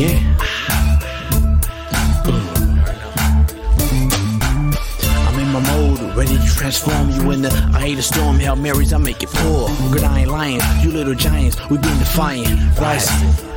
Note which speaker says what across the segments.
Speaker 1: Yeah. I'm in my mode, ready to transform you into I hate a storm, Hail Marys, I make it pour. Good, I ain't lying, you little giants, we been defiant. Rising.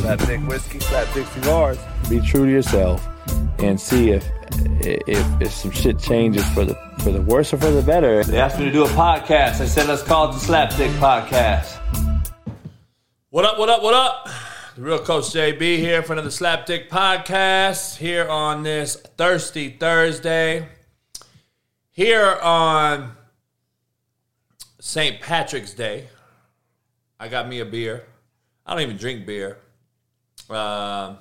Speaker 2: Slapdick whiskey, slapdick cigars. Be true to yourself and see if if, if some shit changes for the for the worse or for the better.
Speaker 3: They asked me to do a podcast. I said, let's call it the Slapdick Podcast. What up, what up, what up? The real Coach JB here for another Slapdick Podcast here on this Thirsty Thursday. Here on St. Patrick's Day, I got me a beer. I don't even drink beer. Um,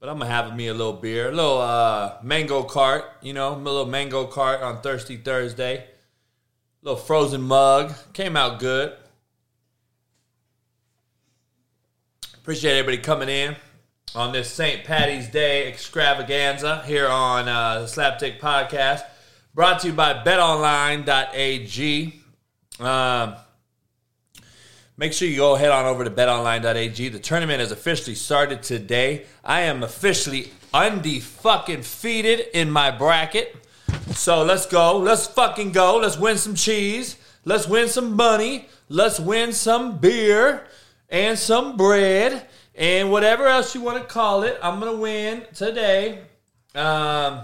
Speaker 3: but I'm gonna have me a little beer, a little uh, mango cart, you know, a little mango cart on Thirsty Thursday. A little frozen mug came out good. Appreciate everybody coming in on this St. Patty's Day extravaganza here on uh, the Slapdick Podcast, brought to you by BetOnline.ag. Um, Make sure you go head on over to betonline.ag. The tournament has officially started today. I am officially feeded in my bracket. So let's go. Let's fucking go. Let's win some cheese. Let's win some money. Let's win some beer and some bread and whatever else you want to call it. I'm gonna win today. Um,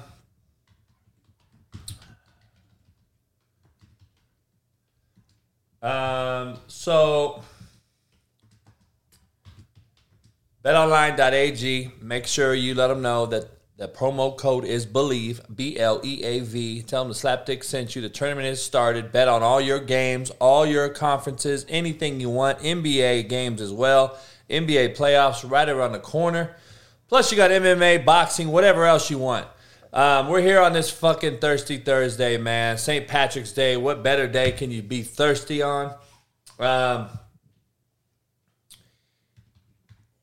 Speaker 3: Um, so betonline.ag, make sure you let them know that the promo code is believe, B L E A V. Tell them the Slapdick sent you. The tournament has started. Bet on all your games, all your conferences, anything you want. NBA games as well. NBA playoffs right around the corner. Plus, you got MMA, boxing, whatever else you want. Um, we're here on this fucking Thirsty Thursday, man. St. Patrick's Day. What better day can you be thirsty on? Um,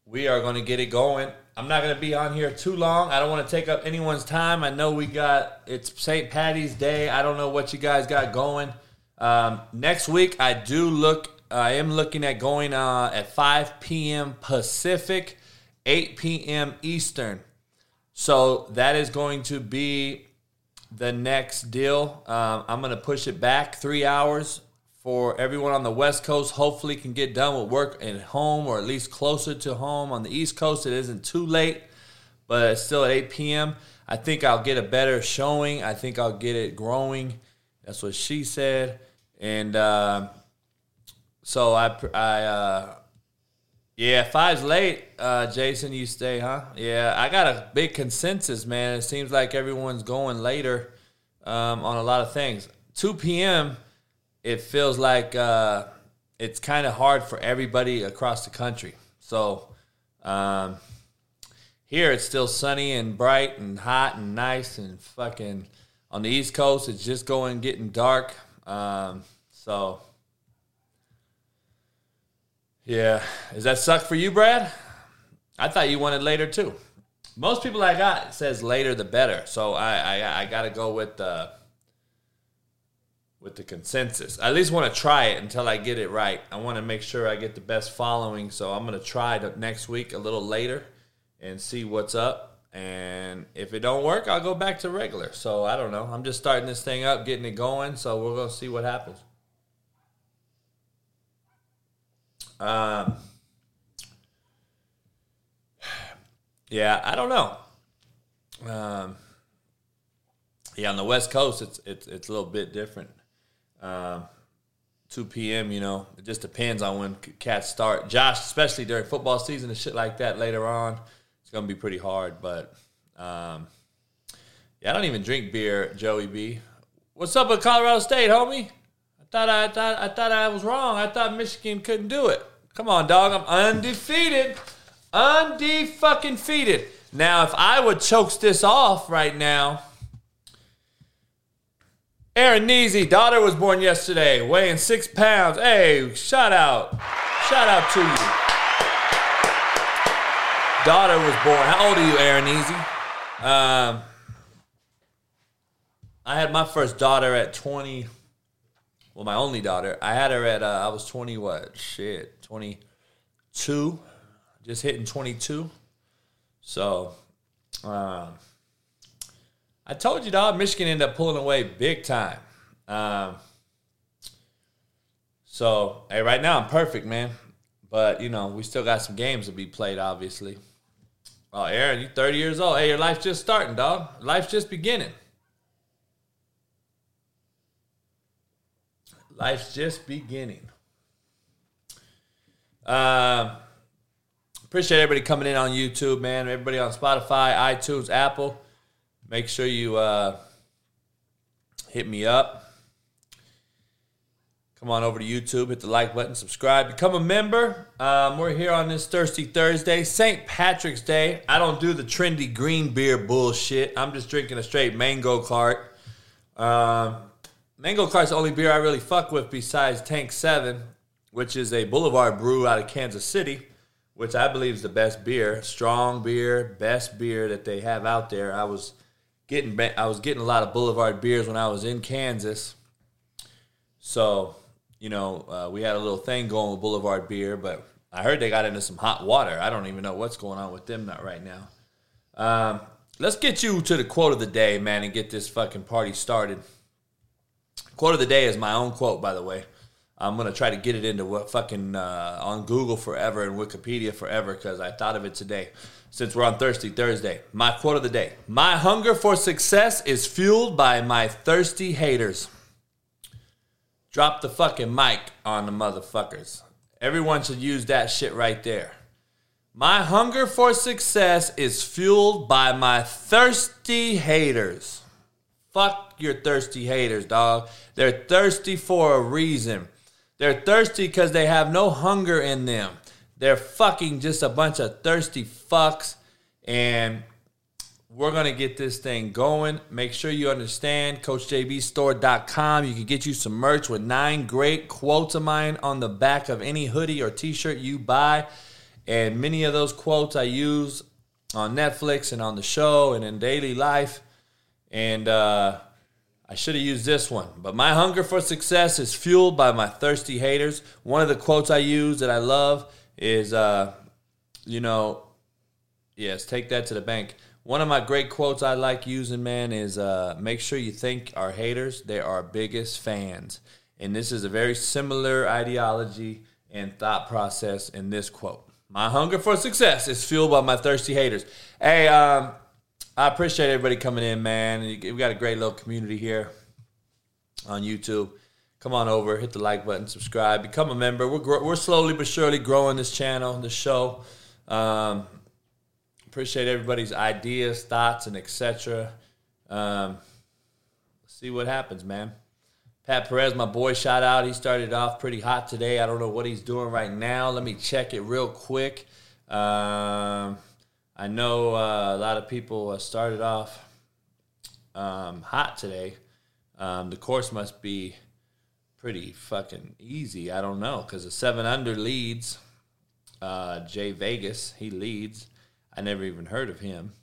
Speaker 3: we are going to get it going. I'm not going to be on here too long. I don't want to take up anyone's time. I know we got it's St. Patty's Day. I don't know what you guys got going. Um, next week, I do look. I am looking at going uh, at 5 p.m. Pacific, 8 p.m. Eastern. So that is going to be the next deal. Um, I'm going to push it back three hours for everyone on the West Coast. Hopefully, can get done with work at home or at least closer to home. On the East Coast, it isn't too late, but it's still at 8 p.m. I think I'll get a better showing. I think I'll get it growing. That's what she said, and uh, so I, I. Uh, yeah, five's late. Uh, Jason, you stay, huh? Yeah, I got a big consensus, man. It seems like everyone's going later um, on a lot of things. 2 p.m., it feels like uh, it's kind of hard for everybody across the country. So um, here it's still sunny and bright and hot and nice and fucking. On the East Coast, it's just going getting dark. Um, so yeah. Does that suck for you, Brad? I thought you wanted later too. Most people I got says later the better. So I I, I got to go with the with the consensus. I at least want to try it until I get it right. I want to make sure I get the best following. So I'm going to try it next week a little later and see what's up. And if it don't work, I'll go back to regular. So I don't know. I'm just starting this thing up, getting it going. So we're going to see what happens. Um, yeah, I don't know. Um, yeah, on the West Coast, it's it's it's a little bit different. Um, 2 p.m. You know, it just depends on when cats start. Josh, especially during football season and shit like that later on, it's gonna be pretty hard. But um, yeah, I don't even drink beer, Joey B. What's up with Colorado State, homie? I thought I, thought I thought I was wrong. I thought Michigan couldn't do it. Come on, dog. I'm undefeated. Unde-fucking-feated. Now, if I would choke this off right now, Aaron Neesy, daughter was born yesterday, weighing six pounds. Hey, shout out. Shout out to you. Daughter was born. How old are you, Aaron Neesy? Um, I had my first daughter at 20. Well, my only daughter. I had her at, uh, I was 20, what? Shit, 22 just hitting 22. So, um, I told you, dog, Michigan ended up pulling away big time. Um, so, hey, right now I'm perfect, man. But, you know, we still got some games to be played, obviously. Oh, Aaron, you 30 years old. Hey, your life's just starting, dog. Life's just beginning. Life's just beginning. Um, Appreciate everybody coming in on YouTube, man. Everybody on Spotify, iTunes, Apple. Make sure you uh, hit me up. Come on over to YouTube, hit the like button, subscribe, become a member. Um, we're here on this Thirsty Thursday, St. Patrick's Day. I don't do the trendy green beer bullshit. I'm just drinking a straight mango cart. Um, mango cart's the only beer I really fuck with besides Tank 7, which is a Boulevard brew out of Kansas City which I believe is the best beer, strong beer, best beer that they have out there. I was getting I was getting a lot of Boulevard beers when I was in Kansas, so you know uh, we had a little thing going with Boulevard beer, but I heard they got into some hot water. I don't even know what's going on with them not right now. Um, let's get you to the quote of the day, man, and get this fucking party started. Quote of the day is my own quote, by the way. I'm gonna try to get it into what fucking uh, on Google forever and Wikipedia forever because I thought of it today. Since we're on Thirsty Thursday, my quote of the day: My hunger for success is fueled by my thirsty haters. Drop the fucking mic on the motherfuckers. Everyone should use that shit right there. My hunger for success is fueled by my thirsty haters. Fuck your thirsty haters, dog. They're thirsty for a reason. They're thirsty because they have no hunger in them. They're fucking just a bunch of thirsty fucks. And we're going to get this thing going. Make sure you understand CoachJBStore.com. You can get you some merch with nine great quotes of mine on the back of any hoodie or t shirt you buy. And many of those quotes I use on Netflix and on the show and in daily life. And, uh, I should have used this one, but my hunger for success is fueled by my thirsty haters. One of the quotes I use that I love is, uh, you know, yes, take that to the bank. One of my great quotes I like using, man, is uh, make sure you think our haters, they are our biggest fans. And this is a very similar ideology and thought process in this quote. My hunger for success is fueled by my thirsty haters. Hey, um, I appreciate everybody coming in, man. We've got a great little community here on YouTube. Come on over, hit the like button, subscribe, become a member. We're we're slowly but surely growing this channel, this show. Um, appreciate everybody's ideas, thoughts, and etc. Um, see what happens, man. Pat Perez, my boy, shout out. He started off pretty hot today. I don't know what he's doing right now. Let me check it real quick. Um, I know uh, a lot of people uh, started off um, hot today. Um, the course must be pretty fucking easy. I don't know because the seven under leads. Uh, Jay Vegas, he leads. I never even heard of him.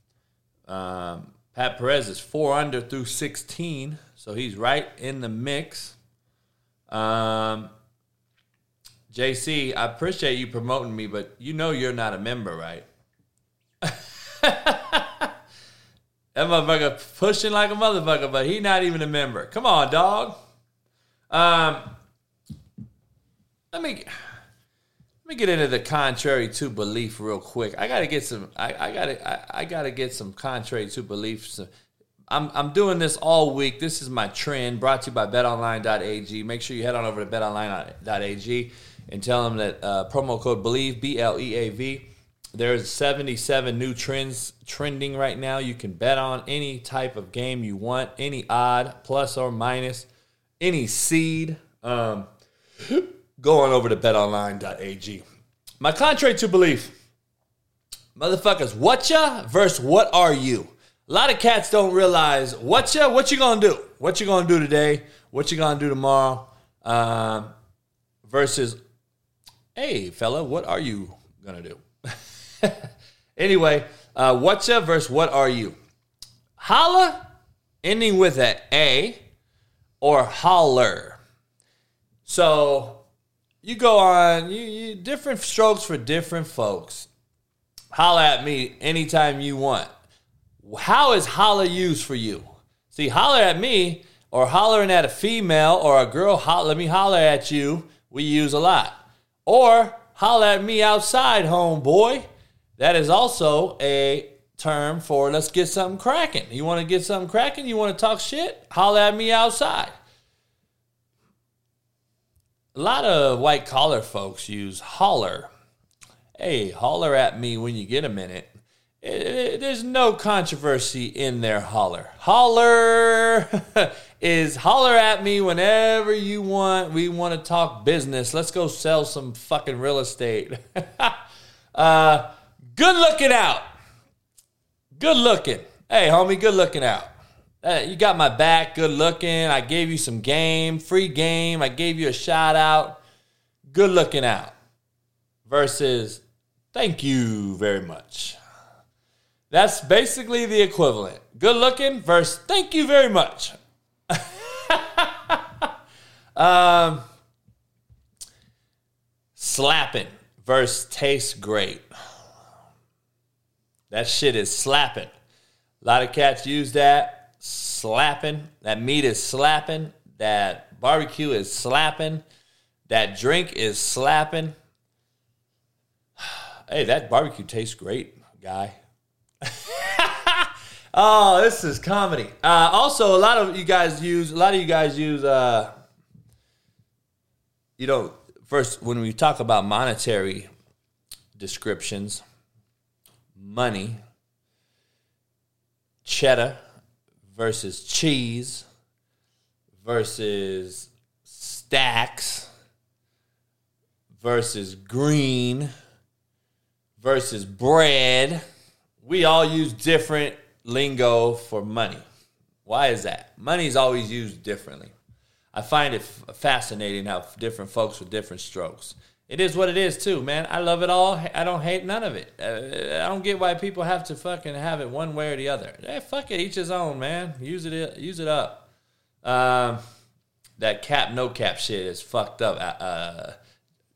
Speaker 3: Um, Pat Perez is four under through 16, so he's right in the mix. Um, JC, I appreciate you promoting me, but you know you're not a member, right? that motherfucker pushing like a motherfucker, but he not even a member. Come on, dog. Um, let me let me get into the contrary to belief real quick. I gotta get some. I, I gotta. I, I gotta get some contrary to beliefs. I'm I'm doing this all week. This is my trend. Brought to you by BetOnline.ag. Make sure you head on over to BetOnline.ag and tell them that uh, promo code Believe B L E A V. There's 77 new trends trending right now. You can bet on any type of game you want, any odd, plus or minus, any seed. Um, go on over to betonline.ag. My contrary to belief, motherfuckers, what ya versus what are you? A lot of cats don't realize what ya, what you gonna do, what you gonna do today, what you gonna do tomorrow, um, versus, hey fella, what are you gonna do? anyway, uh, what's ya versus what are you? Holla, ending with a A, or holler. So you go on, you, you different strokes for different folks. Holler at me anytime you want. How is holler used for you? See, holler at me or hollering at a female or a girl, holler, let me holler at you, we use a lot. Or holler at me outside, homeboy. That is also a term for let's get something cracking. You want to get something cracking? You want to talk shit? Holler at me outside. A lot of white collar folks use holler. Hey, holler at me when you get a minute. It, it, there's no controversy in there, holler. Holler is holler at me whenever you want. We want to talk business. Let's go sell some fucking real estate. uh, good looking out. Good looking. Hey, homie, good looking out. Uh, you got my back, good looking. I gave you some game, free game. I gave you a shout out. Good looking out. Versus, thank you very much. That's basically the equivalent. Good looking versus thank you very much. um, slapping versus tastes great. That shit is slapping. A lot of cats use that slapping. That meat is slapping. That barbecue is slapping. That drink is slapping. Hey, that barbecue tastes great, guy. oh, this is comedy. Uh, also, a lot of you guys use a lot of you guys use. Uh, you know, first when we talk about monetary descriptions, money, cheddar versus cheese versus stacks versus green versus bread. We all use different lingo for money. Why is that? Money is always used differently. I find it fascinating how different folks with different strokes. It is what it is too, man. I love it all. I don't hate none of it. Uh, I don't get why people have to fucking have it one way or the other. Hey, fuck it, each his own, man. Use it, use it up. Um, that cap no cap shit is fucked up, uh, uh,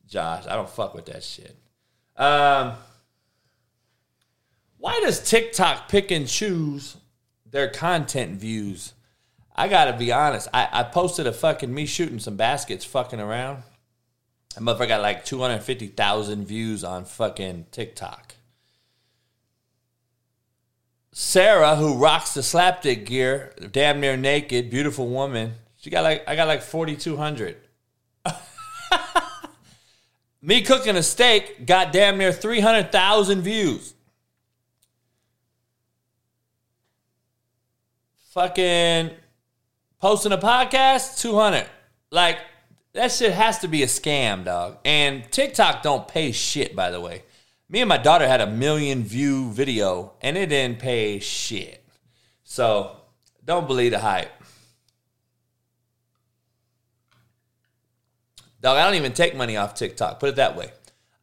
Speaker 3: Josh. I don't fuck with that shit. Um, why does TikTok pick and choose their content views? I gotta be honest. I, I posted a fucking me shooting some baskets, fucking around that motherfucker got like 250,000 views on fucking TikTok. Sarah, who rocks the slapdick gear, damn near naked, beautiful woman, she got like, I got like 4,200. Me cooking a steak got damn near 300,000 views. Fucking posting a podcast, 200. Like, that shit has to be a scam, dog. And TikTok don't pay shit, by the way. Me and my daughter had a million view video, and it didn't pay shit. So don't believe the hype. Dog, I don't even take money off TikTok. Put it that way.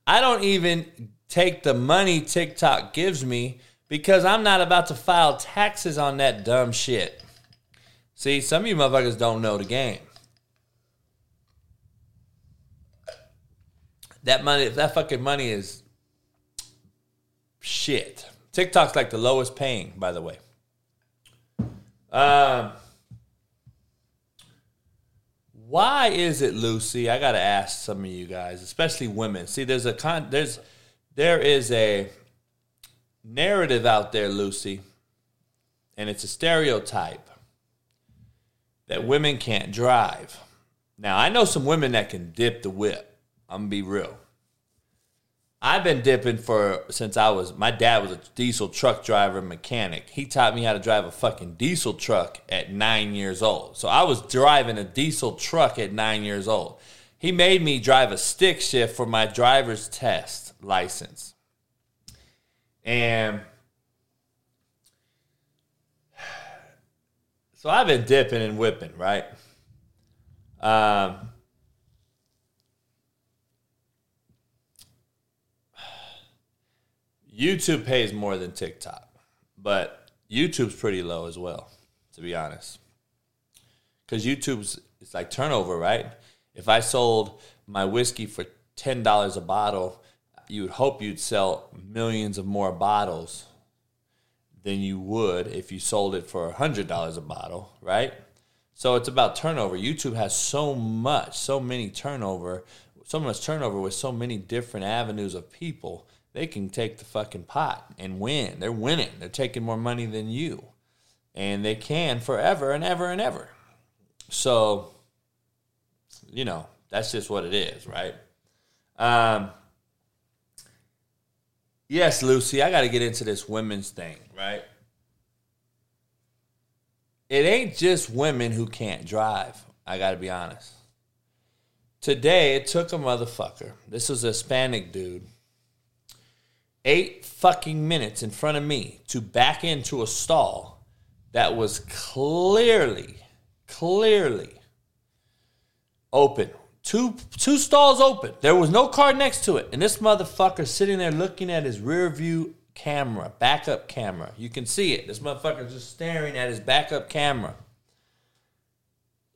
Speaker 3: I don't even take the money TikTok gives me because I'm not about to file taxes on that dumb shit. See, some of you motherfuckers don't know the game. That money, that fucking money is shit. TikTok's like the lowest paying, by the way. Um, why is it, Lucy? I gotta ask some of you guys, especially women. See, there's a con there's there is a narrative out there, Lucy, and it's a stereotype that women can't drive. Now, I know some women that can dip the whip. I'm gonna be real. I've been dipping for since I was my dad was a diesel truck driver mechanic. He taught me how to drive a fucking diesel truck at 9 years old. So I was driving a diesel truck at 9 years old. He made me drive a stick shift for my driver's test license. And so I've been dipping and whipping, right? Um YouTube pays more than TikTok, but YouTube's pretty low as well, to be honest. Because YouTube's it's like turnover, right? If I sold my whiskey for ten dollars a bottle, you would hope you'd sell millions of more bottles than you would if you sold it for hundred dollars a bottle, right? So it's about turnover. YouTube has so much, so many turnover, so much turnover with so many different avenues of people they can take the fucking pot and win. They're winning. They're taking more money than you. And they can forever and ever and ever. So, you know, that's just what it is, right? Um, yes, Lucy, I got to get into this women's thing, right? It ain't just women who can't drive. I got to be honest. Today, it took a motherfucker. This was a Hispanic dude eight fucking minutes in front of me to back into a stall that was clearly, clearly open. Two two stalls open. There was no car next to it. And this motherfucker sitting there looking at his rear view camera, backup camera. You can see it. This motherfucker just staring at his backup camera.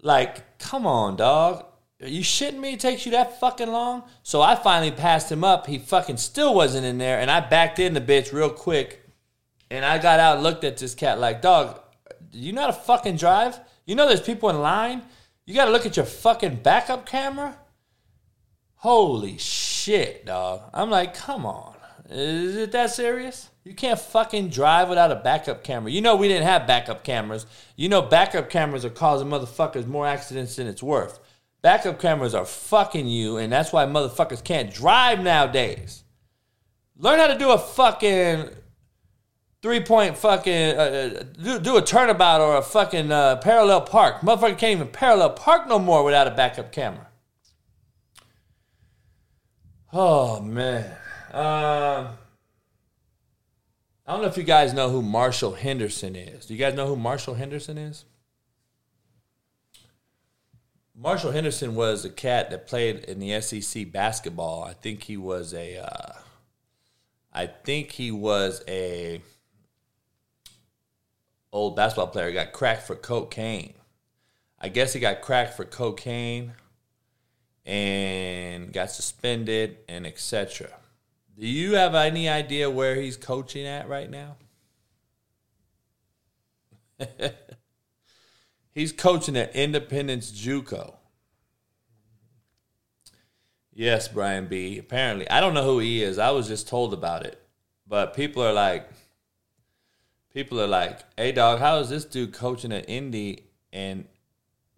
Speaker 3: Like, come on, dog. Are you shitting me? It takes you that fucking long? So I finally passed him up. He fucking still wasn't in there. And I backed in the bitch real quick. And I got out looked at this cat like, dog, you know how to fucking drive? You know there's people in line? You got to look at your fucking backup camera? Holy shit, dog. I'm like, come on. Is it that serious? You can't fucking drive without a backup camera. You know we didn't have backup cameras. You know backup cameras are causing motherfuckers more accidents than it's worth. Backup cameras are fucking you, and that's why motherfuckers can't drive nowadays. Learn how to do a fucking three point fucking uh, uh, do, do a turnabout or a fucking uh, parallel park. Motherfucker can't even parallel park no more without a backup camera. Oh man. Um, I don't know if you guys know who Marshall Henderson is. Do you guys know who Marshall Henderson is? Marshall Henderson was a cat that played in the SEC basketball. I think he was a. Uh, I think he was a old basketball player. Got cracked for cocaine. I guess he got cracked for cocaine and got suspended and etc. Do you have any idea where he's coaching at right now? He's coaching at Independence JUCO. Yes, Brian B. Apparently, I don't know who he is. I was just told about it, but people are like, people are like, "Hey, dog, how is this dude coaching at Indy?" And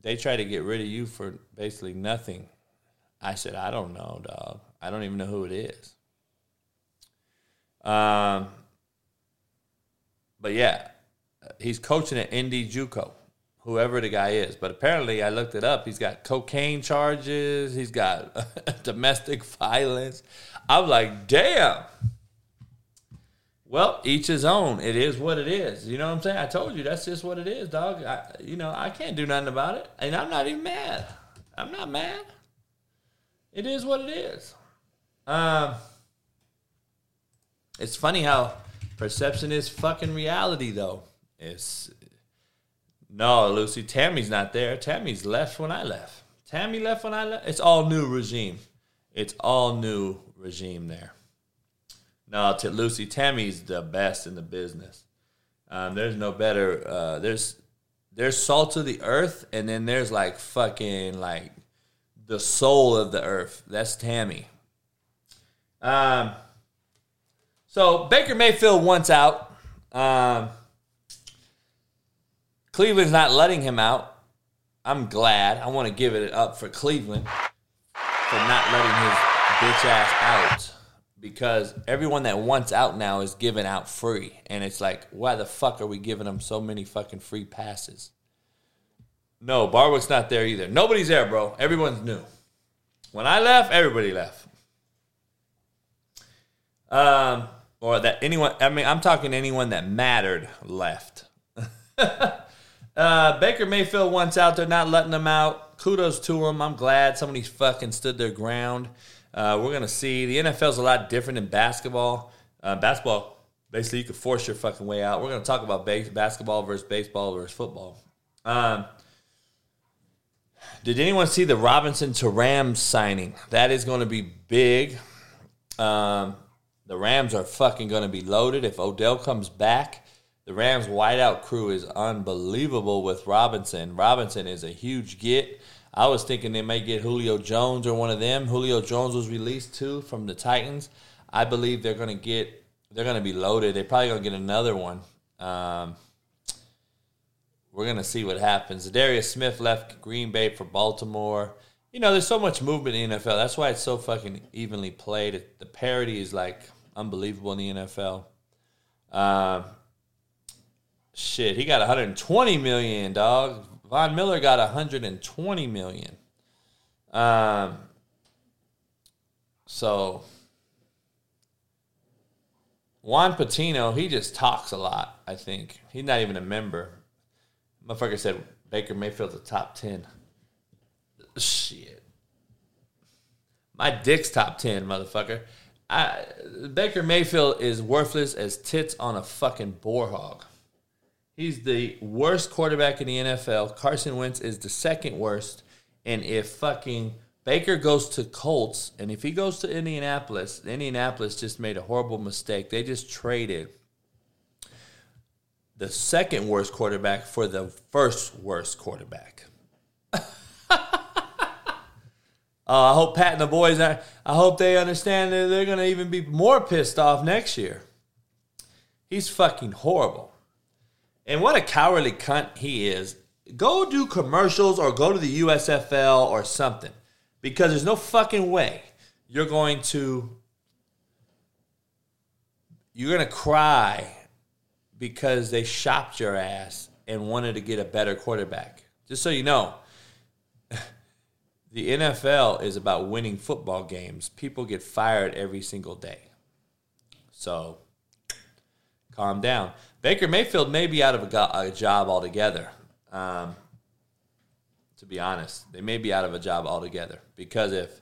Speaker 3: they try to get rid of you for basically nothing. I said, "I don't know, dog. I don't even know who it is." Um, but yeah, he's coaching at Indy JUCO whoever the guy is. But apparently, I looked it up. He's got cocaine charges. He's got domestic violence. I'm like, damn. Well, each his own. It is what it is. You know what I'm saying? I told you that's just what it is, dog. I, you know, I can't do nothing about it, and I'm not even mad. I'm not mad. It is what it is. Um, it's funny how perception is fucking reality, though. It's no, Lucy. Tammy's not there. Tammy's left when I left. Tammy left when I left. It's all new regime. It's all new regime there. No, to Lucy, Tammy's the best in the business. Um, there's no better. Uh, there's there's salt of the earth, and then there's like fucking like the soul of the earth. That's Tammy. Um. So Baker Mayfield wants out. Um. Cleveland's not letting him out. I'm glad. I want to give it up for Cleveland for not letting his bitch ass out because everyone that wants out now is given out free. And it's like, why the fuck are we giving them so many fucking free passes? No, Barwick's not there either. Nobody's there, bro. Everyone's new. When I left, everybody left. Um, or that anyone, I mean, I'm talking anyone that mattered left. uh, Baker Mayfield wants out. They're not letting him out. Kudos to him. I'm glad somebody fucking stood their ground. Uh, we're gonna see the NFL's a lot different than basketball. Uh, basketball, basically, you can force your fucking way out. We're gonna talk about base, basketball versus baseball versus football. Um, did anyone see the Robinson to Rams signing? That is going to be big. Um, the Rams are fucking going to be loaded if Odell comes back. The Rams wideout crew is unbelievable with Robinson. Robinson is a huge get. I was thinking they might get Julio Jones or one of them. Julio Jones was released too from the Titans. I believe they're going to get. They're going to be loaded. They're probably going to get another one. Um, we're going to see what happens. Darius Smith left Green Bay for Baltimore. You know, there's so much movement in the NFL. That's why it's so fucking evenly played. The parity is like unbelievable in the NFL. Um, shit, he got 120 million, dog. Von Miller got 120 million. Um, so Juan Patino, he just talks a lot. I think he's not even a member. Motherfucker said Baker Mayfield's a top 10. Shit. My dick's top 10, motherfucker. I, Baker Mayfield is worthless as tits on a fucking boar hog. He's the worst quarterback in the NFL. Carson Wentz is the second worst. And if fucking Baker goes to Colts, and if he goes to Indianapolis, Indianapolis just made a horrible mistake. They just traded the second worst quarterback for the first worst quarterback. Uh, I hope Pat and the boys are. I hope they understand that they're going to even be more pissed off next year. He's fucking horrible. And what a cowardly cunt he is. Go do commercials or go to the USFL or something. Because there's no fucking way you're going to you're going to cry because they shopped your ass and wanted to get a better quarterback. Just so you know, the NFL is about winning football games. People get fired every single day. So calm down. Baker Mayfield may be out of a, a job altogether. Um, to be honest, they may be out of a job altogether because if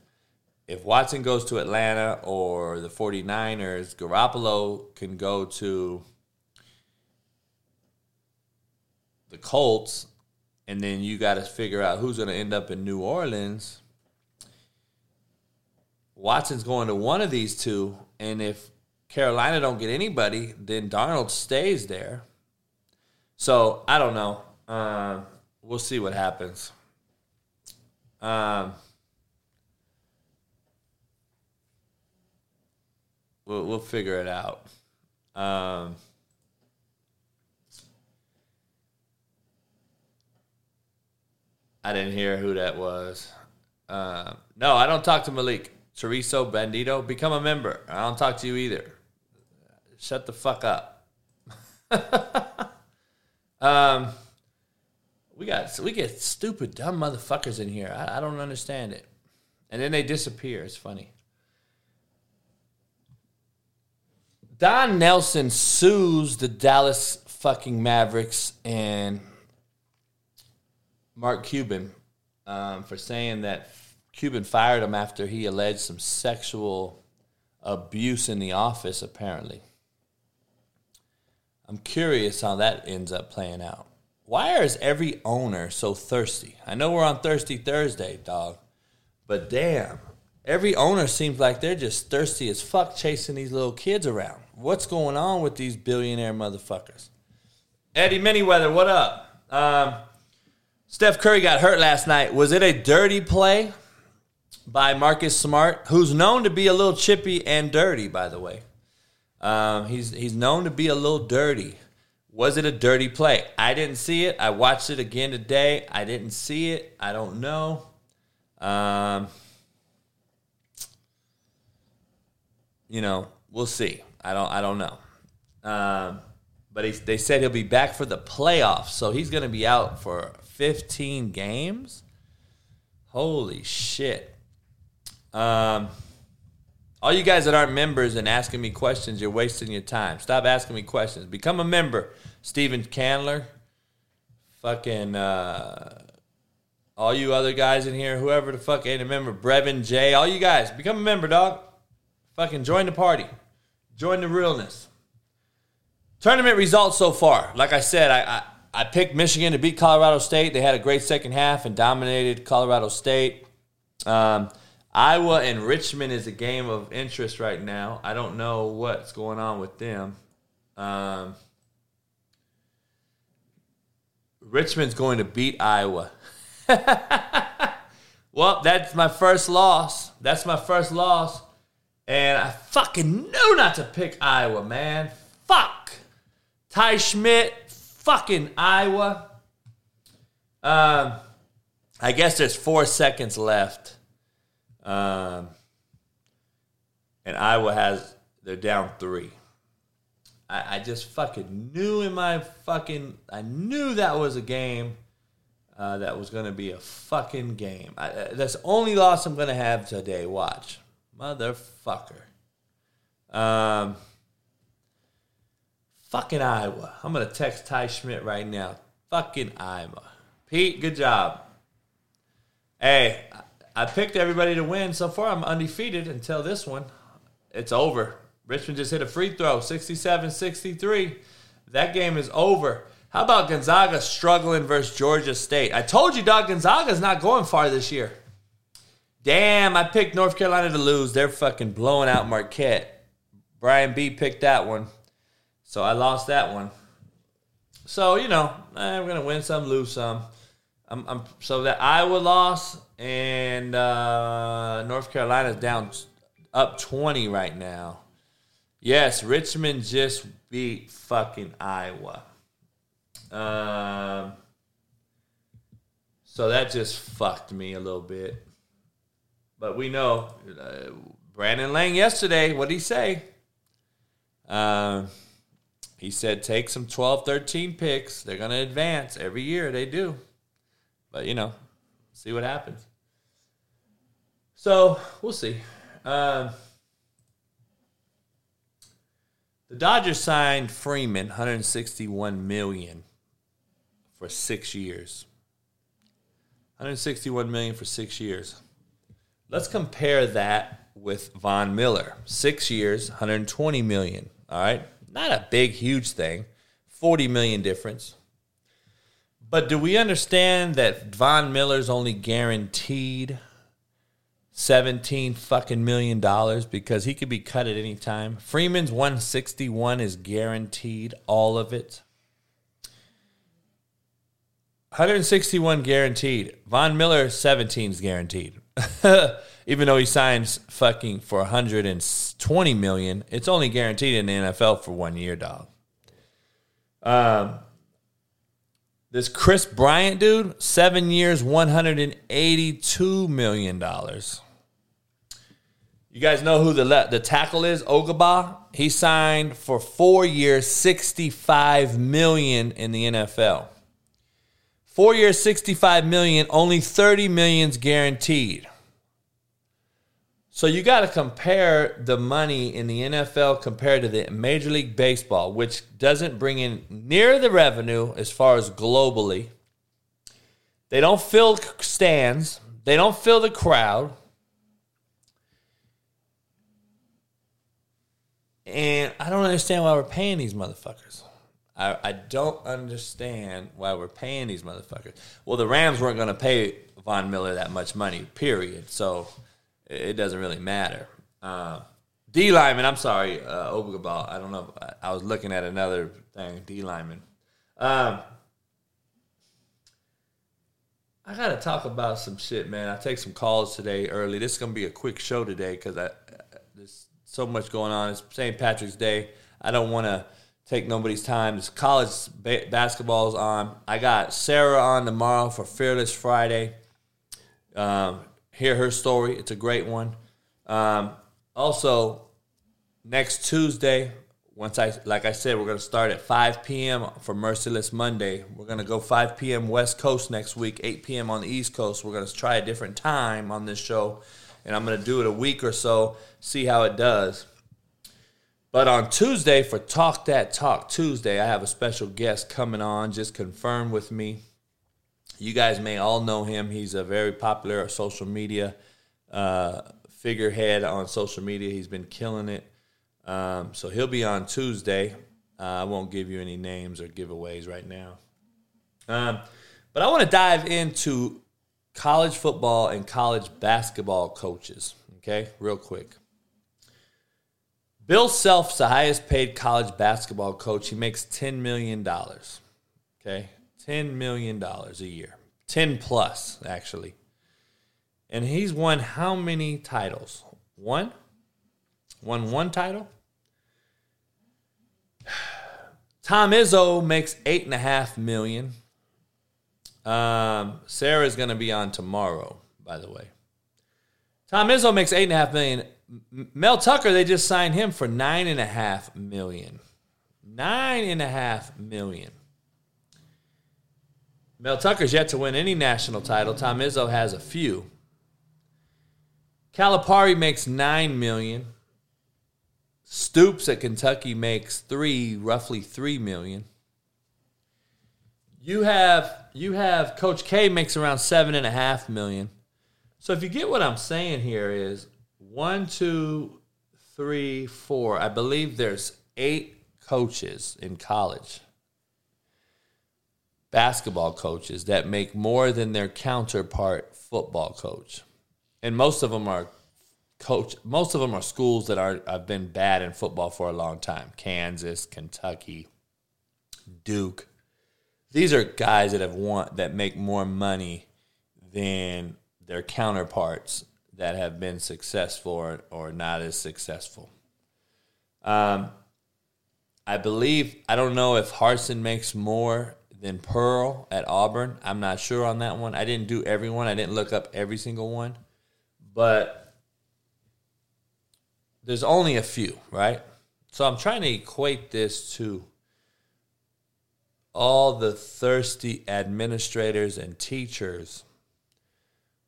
Speaker 3: if Watson goes to Atlanta or the 49ers, Garoppolo can go to the Colts and then you got to figure out who's going to end up in New Orleans. Watson's going to one of these two, and if Carolina don't get anybody, then Darnold stays there. So I don't know. Um, we'll see what happens. Um, we'll we'll figure it out. Um, I didn't hear who that was. Uh, no, I don't talk to Malik. Chorizo Bandito, become a member. I don't talk to you either. Shut the fuck up. um, we got we get stupid, dumb motherfuckers in here. I, I don't understand it, and then they disappear. It's funny. Don Nelson sues the Dallas fucking Mavericks and Mark Cuban um, for saying that Cuban fired him after he alleged some sexual abuse in the office, apparently. I'm curious how that ends up playing out. Why is every owner so thirsty? I know we're on Thirsty Thursday, dog, but damn, every owner seems like they're just thirsty as fuck chasing these little kids around. What's going on with these billionaire motherfuckers? Eddie Manyweather, what up? Um, Steph Curry got hurt last night. Was it a dirty play by Marcus Smart, who's known to be a little chippy and dirty, by the way? Um, he's he's known to be a little dirty. Was it a dirty play? I didn't see it. I watched it again today. I didn't see it. I don't know. Um, you know, we'll see. I don't. I don't know. Um, but he, they said he'll be back for the playoffs, so he's going to be out for 15 games. Holy shit! Um, all you guys that aren't members and asking me questions, you're wasting your time. Stop asking me questions. Become a member. Stephen Candler, fucking. Uh, all you other guys in here, whoever the fuck ain't a member, Brevin J, all you guys, become a member, dog. Fucking join the party. Join the realness. Tournament results so far. Like I said, I, I, I picked Michigan to beat Colorado State. They had a great second half and dominated Colorado State. Um, Iowa and Richmond is a game of interest right now. I don't know what's going on with them. Um, Richmond's going to beat Iowa. well, that's my first loss. That's my first loss. And I fucking knew not to pick Iowa, man. Fuck. Ty Schmidt, fucking Iowa. Um, I guess there's four seconds left. Um, and Iowa has, they're down three. I, I just fucking knew in my fucking, I knew that was a game uh, that was to be a fucking game. I, uh, that's the only loss I'm to have today. Watch. Motherfucker. Um, fucking Iowa. I'm to text Ty Schmidt right now. Fucking Iowa. Pete, good job. Hey, I picked everybody to win. So far, I'm undefeated until this one. It's over. Richmond just hit a free throw, 67 63. That game is over. How about Gonzaga struggling versus Georgia State? I told you, dog, Gonzaga's not going far this year. Damn, I picked North Carolina to lose. They're fucking blowing out Marquette. Brian B picked that one. So I lost that one. So, you know, I'm going to win some, lose some. I'm, I'm, so that Iowa loss and uh, North Carolina's down up 20 right now. Yes, Richmond just beat fucking Iowa. Um, so that just fucked me a little bit. But we know uh, Brandon Lang yesterday, what did he say? Um, he said take some 12, 13 picks. They're going to advance every year. They do. But, you know, see what happens. So we'll see. Um, the Dodgers signed Freeman, 161 million for six years. 161 million for six years. Let's compare that with Von Miller. Six years, 120 million. All right. Not a big, huge thing. 40 million difference. But do we understand that Von Miller's only guaranteed 17 fucking million dollars because he could be cut at any time? Freeman's 161 is guaranteed, all of it. 161 guaranteed. Von Miller 17 is guaranteed. Even though he signs fucking for 120 million, it's only guaranteed in the NFL for one year, dog. Um, this Kris Bryant dude, seven years, 182 million dollars. You guys know who the the tackle is? Ogbah. He signed for four years, $65 million in the NFL. Four years, $65 million, only 30 millions guaranteed. So you got to compare the money in the NFL compared to the Major League Baseball, which doesn't bring in near the revenue as far as globally. They don't fill stands, they don't fill the crowd. And I don't understand why we're paying these motherfuckers. I, I don't understand why we're paying these motherfuckers. Well, the Rams weren't going to pay Von Miller that much money, period. So it doesn't really matter. Uh, D Lyman, I'm sorry, uh, Oberball. I don't know. I, I was looking at another thing. D Lyman. Um, I gotta talk about some shit, man. I take some calls today early. This is gonna be a quick show today because I there's so much going on. It's St. Patrick's Day. I don't want to take nobody's time. This college ba- basketball's on. I got Sarah on tomorrow for Fearless Friday. Um, hear her story. It's a great one. Um, also, next Tuesday, once I like I said, we're gonna start at 5 p.m. for Merciless Monday. We're gonna go 5 p.m. West Coast next week, 8 p.m. on the East Coast. We're gonna try a different time on this show, and I'm gonna do it a week or so, see how it does. But on Tuesday for Talk That Talk Tuesday, I have a special guest coming on, just confirmed with me. You guys may all know him. He's a very popular social media uh, figurehead on social media. He's been killing it. Um, so he'll be on Tuesday. Uh, I won't give you any names or giveaways right now. Um, but I want to dive into college football and college basketball coaches, okay, real quick. Bill Self's the highest paid college basketball coach. He makes $10 million, okay, $10 million a year, 10 plus, actually. And he's won how many titles? One? Won one title? Tom Izzo makes eight and a half million. Um, Sarah's going to be on tomorrow, by the way. Tom Izzo makes eight and a half million. Mel Tucker, they just signed him for nine and a half million. Nine and a half million. Mel Tucker's yet to win any national title. Tom Izzo has a few. Calipari makes nine million. Stoops at Kentucky makes three, roughly three million. You have you have Coach K makes around seven and a half million. So if you get what I'm saying here is one, two, three, four. I believe there's eight coaches in college, basketball coaches that make more than their counterpart football coach, and most of them are coach. Most of them are schools that are have been bad in football for a long time. Kansas, Kentucky, Duke. These are guys that have won that make more money than their counterparts that have been successful or, or not as successful. Um, I believe I don't know if Harsin makes more than Pearl at Auburn. I'm not sure on that one. I didn't do every one. I didn't look up every single one, but there's only a few, right? So I'm trying to equate this to all the thirsty administrators and teachers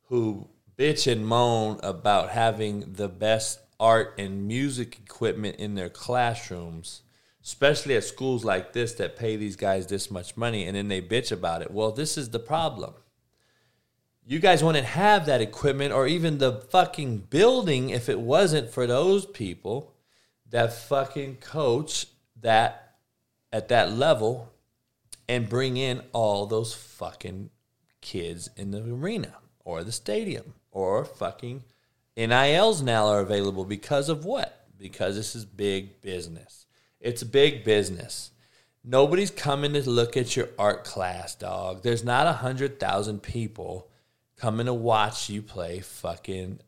Speaker 3: who bitch and moan about having the best art and music equipment in their classrooms, especially at schools like this that pay these guys this much money, and then they bitch about it. Well, this is the problem. You guys wouldn't have that equipment or even the fucking building if it wasn't for those people that fucking coach that at that level and bring in all those fucking kids in the arena or the stadium or fucking NILs now are available because of what? Because this is big business. It's big business. Nobody's coming to look at your art class, dog. There's not a hundred thousand people coming to watch you play fucking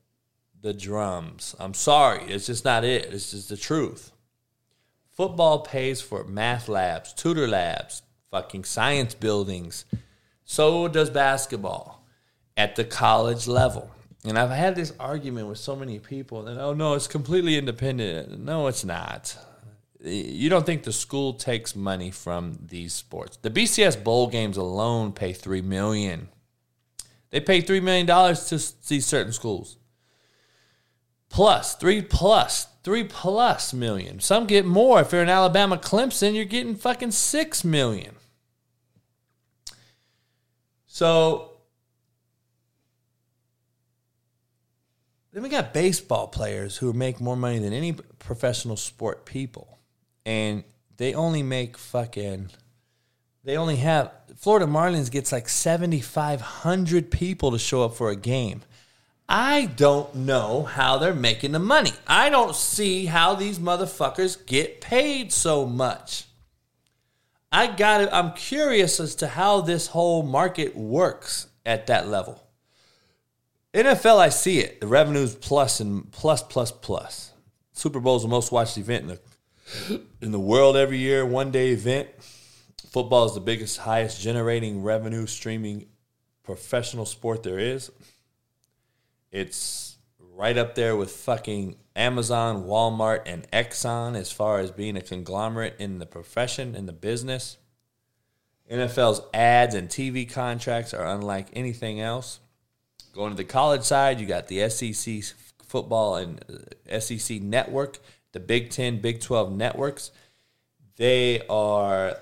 Speaker 3: the drums. I'm sorry, it's just not it. It's just the truth. Football pays for math labs, tutor labs, fucking science buildings. So does basketball at the college level. And I've had this argument with so many people that, oh no, it's completely independent. No, it's not. You don't think the school takes money from these sports. The BCS bowl games alone pay three million. They pay three million dollars to these certain schools. Plus, three plus, three plus million. Some get more. If you're in Alabama Clemson, you're getting fucking six million. So then we got baseball players who make more money than any professional sport people. And they only make fucking they only have Florida Marlins gets like 7500 people to show up for a game. I don't know how they're making the money. I don't see how these motherfuckers get paid so much. I got it. I'm curious as to how this whole market works at that level. NFL, I see it. The revenues plus and plus, plus, plus. Super Bowl is the most watched event in the, in the world every year, one day event. Football is the biggest, highest generating revenue streaming professional sport there is. It's right up there with fucking Amazon, Walmart, and Exxon as far as being a conglomerate in the profession, in the business. NFL's ads and TV contracts are unlike anything else. Going to the college side, you got the SEC football and uh, SEC network, the Big 10, Big 12 networks. They are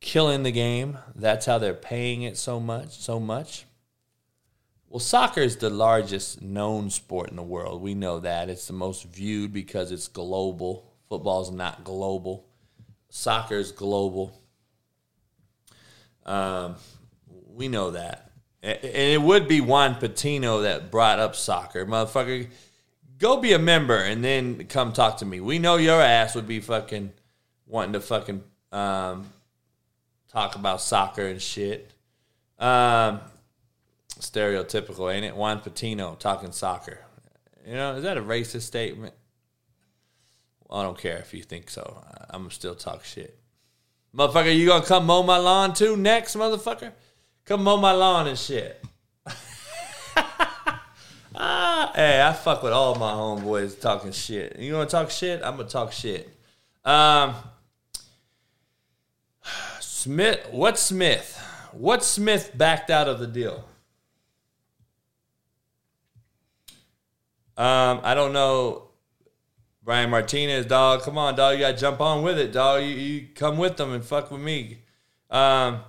Speaker 3: killing the game. That's how they're paying it so much, so much. Well, soccer is the largest known sport in the world. We know that. It's the most viewed because it's global. Football is not global. Soccer is global. Um, we know that. And it would be Juan Patino that brought up soccer. Motherfucker, go be a member and then come talk to me. We know your ass would be fucking wanting to fucking um, talk about soccer and shit. Um, stereotypical, ain't it? Juan Patino talking soccer. You know, is that a racist statement? I don't care if you think so. I'm gonna still talk shit. Motherfucker, you gonna come mow my lawn too next, motherfucker? Come mow my lawn and shit. Ah, hey, I fuck with all my homeboys talking shit. You wanna talk shit? I'm gonna talk shit. Um, Smith, what Smith? What Smith backed out of the deal? Um, I don't know. Brian Martinez, dog. Come on, dog. You got to jump on with it, dog. You, you come with them and fuck with me. Um,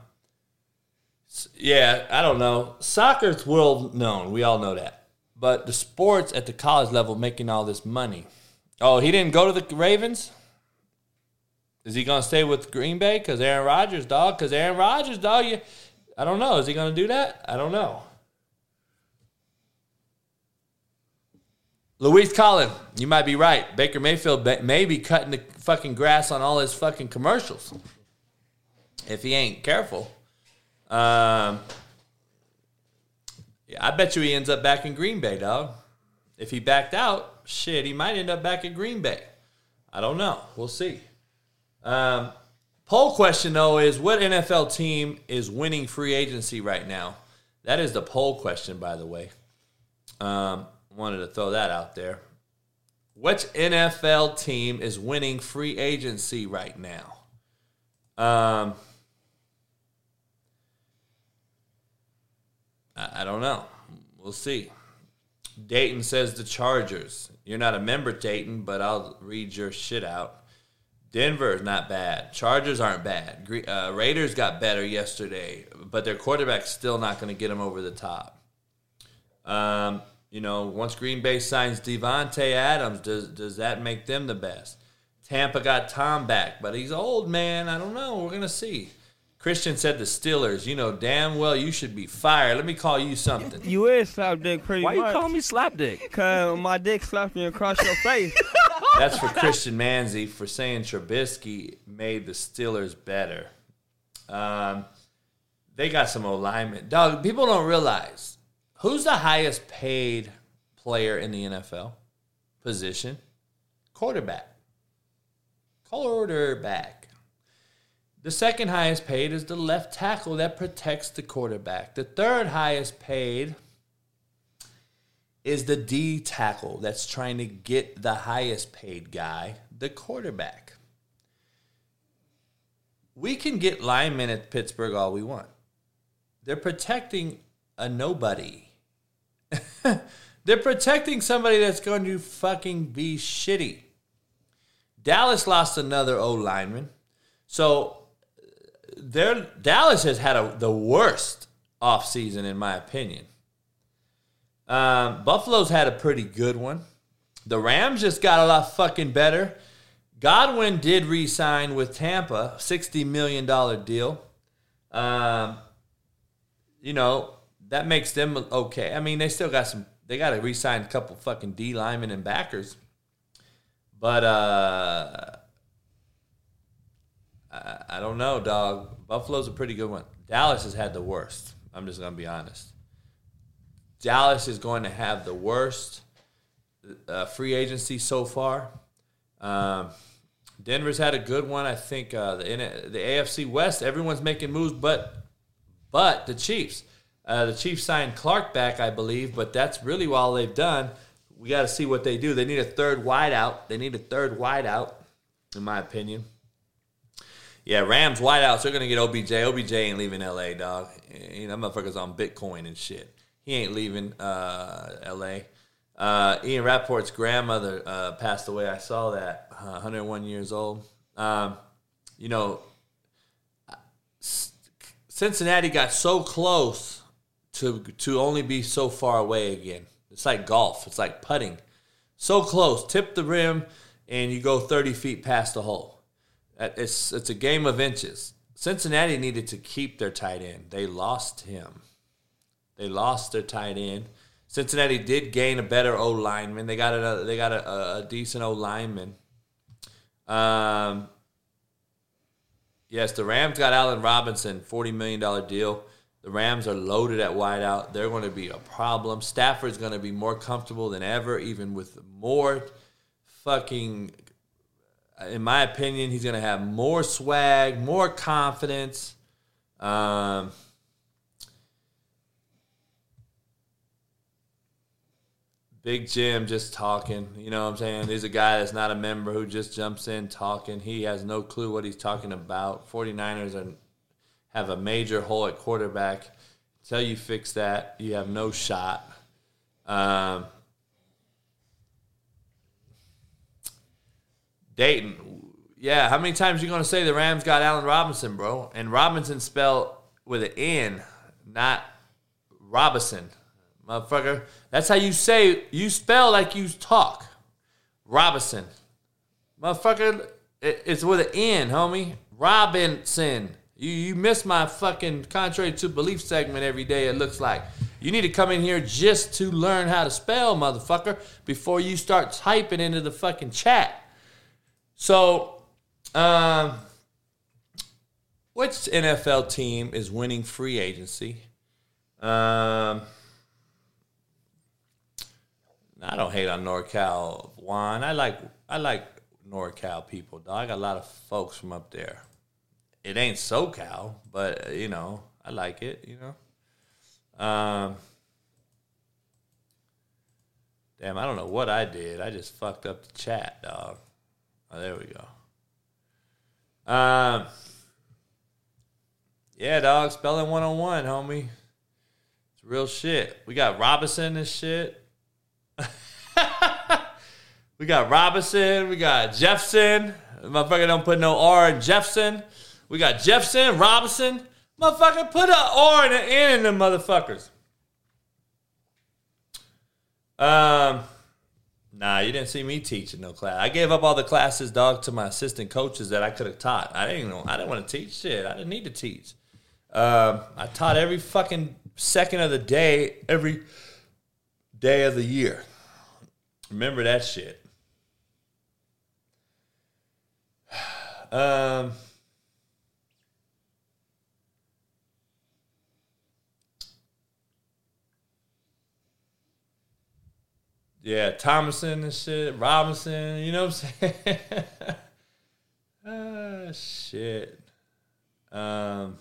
Speaker 3: yeah, I don't know. Soccer's world known. We all know that. But the sports at the college level making all this money. Oh, he didn't go to the Ravens? Is he going to stay with Green Bay? Because Aaron Rodgers, dog. Because Aaron Rodgers, dog. You, I don't know. Is he going to do that? I don't know. Luis Collin, you might be right. Baker Mayfield may be cutting the fucking grass on all his fucking commercials if he ain't careful. Um, yeah, I bet you he ends up back in Green Bay, dog. If he backed out, shit, he might end up back at Green Bay. I don't know. We'll see. Um, poll question though is what NFL team is winning free agency right now? That is the poll question, by the way. Um, wanted to throw that out there. Which NFL team is winning free agency right now? Um, I, I don't know. We'll see. Dayton says the Chargers. You're not a member, Dayton, but I'll read your shit out. Denver's not bad. Chargers aren't bad. Uh, Raiders got better yesterday, but their quarterback's still not going to get them over the top. Um, you know, once Green Bay signs Davante Adams, does does that make them the best? Tampa got Tom back, but he's old, man. I don't know. We're gonna see. Christian said the Steelers. You know damn well you should be fired. Let me call you something.
Speaker 4: You is slap dick pretty
Speaker 5: Why
Speaker 4: much.
Speaker 5: you call me slap dick?
Speaker 4: Cause my dick slapped me across your face.
Speaker 3: That's for Christian Manzi for saying Trubisky made the Steelers better. Um, they got some alignment. Dog, people don't realize Who's the highest paid player in the NFL position? Quarterback. Quarterback. The second highest paid is the left tackle that protects the quarterback. The third highest paid is the D tackle that's trying to get the highest paid guy, the quarterback. We can get linemen at Pittsburgh all we want. They're protecting a nobody. They're protecting somebody that's going to fucking be shitty. Dallas lost another O lineman. So their Dallas has had a, the worst offseason, in my opinion. Um, Buffalo's had a pretty good one. The Rams just got a lot fucking better. Godwin did re sign with Tampa, $60 million deal. Um, you know, that makes them okay. I mean, they still got some. They got to re-sign a couple fucking D linemen and backers, but uh, I, I don't know, dog. Buffalo's a pretty good one. Dallas has had the worst. I'm just gonna be honest. Dallas is going to have the worst uh, free agency so far. Um, Denver's had a good one. I think uh, the the AFC West, everyone's making moves, but but the Chiefs. Uh, the Chiefs signed Clark back, I believe, but that's really all they've done. We got to see what they do. They need a third wideout. They need a third wideout, in my opinion. Yeah, Rams wideouts. They're gonna get OBJ. OBJ ain't leaving LA, dog. You know, motherfucker's on Bitcoin and shit. He ain't leaving uh, LA. Uh, Ian Rapoport's grandmother uh, passed away. I saw that, uh, 101 years old. Um, you know, Cincinnati got so close to to only be so far away again. It's like golf. It's like putting. So close, tip the rim, and you go 30 feet past the hole. It's it's a game of inches. Cincinnati needed to keep their tight end. They lost him. They lost their tight end. Cincinnati did gain a better O lineman. They got a they got a, a decent O lineman. Um, yes, the Rams got Allen Robinson, forty million dollar deal. The Rams are loaded at wideout. They're going to be a problem. Stafford's going to be more comfortable than ever, even with more fucking. In my opinion, he's going to have more swag, more confidence. Um, Big Jim just talking. You know what I'm saying? He's a guy that's not a member who just jumps in talking. He has no clue what he's talking about. 49ers are, have a major hole at quarterback. Until you fix that, you have no shot. Um, Dayton, yeah. How many times you gonna say the Rams got Allen Robinson, bro? And Robinson spelled with an N, not Robinson, motherfucker. That's how you say you spell like you talk. Robinson, motherfucker. It's with an N, homie. Robinson. You you miss my fucking contrary to belief segment every day. It looks like you need to come in here just to learn how to spell, motherfucker, before you start typing into the fucking chat. So, um, which NFL team is winning free agency? Um, I don't hate on NorCal Juan. I like I like NorCal people. Dog. I got a lot of folks from up there. It ain't SoCal, but uh, you know I like it. You know. Um, damn, I don't know what I did. I just fucked up the chat, dog. Oh, there we go. Um, yeah, dog. Spelling one on one, homie. It's real shit. We got Robinson and shit. we got Robinson. We got Jefferson. Motherfucker don't put no R in Jefferson. We got Jefferson, Robinson. Motherfucker, put a R and an N in them motherfuckers. Um, nah, you didn't see me teaching no class. I gave up all the classes, dog, to my assistant coaches that I could have taught. I didn't know. I didn't want to teach shit. I didn't need to teach. Um, I taught every fucking second of the day, every day of the year. Remember that shit. Um, yeah, Thomason and shit, Robinson, you know what I'm saying? ah, shit. Um,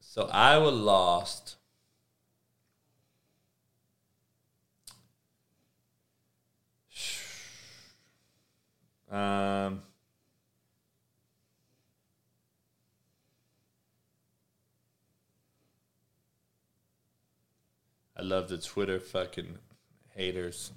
Speaker 3: so Iowa lost. Um, I love the Twitter fucking haters.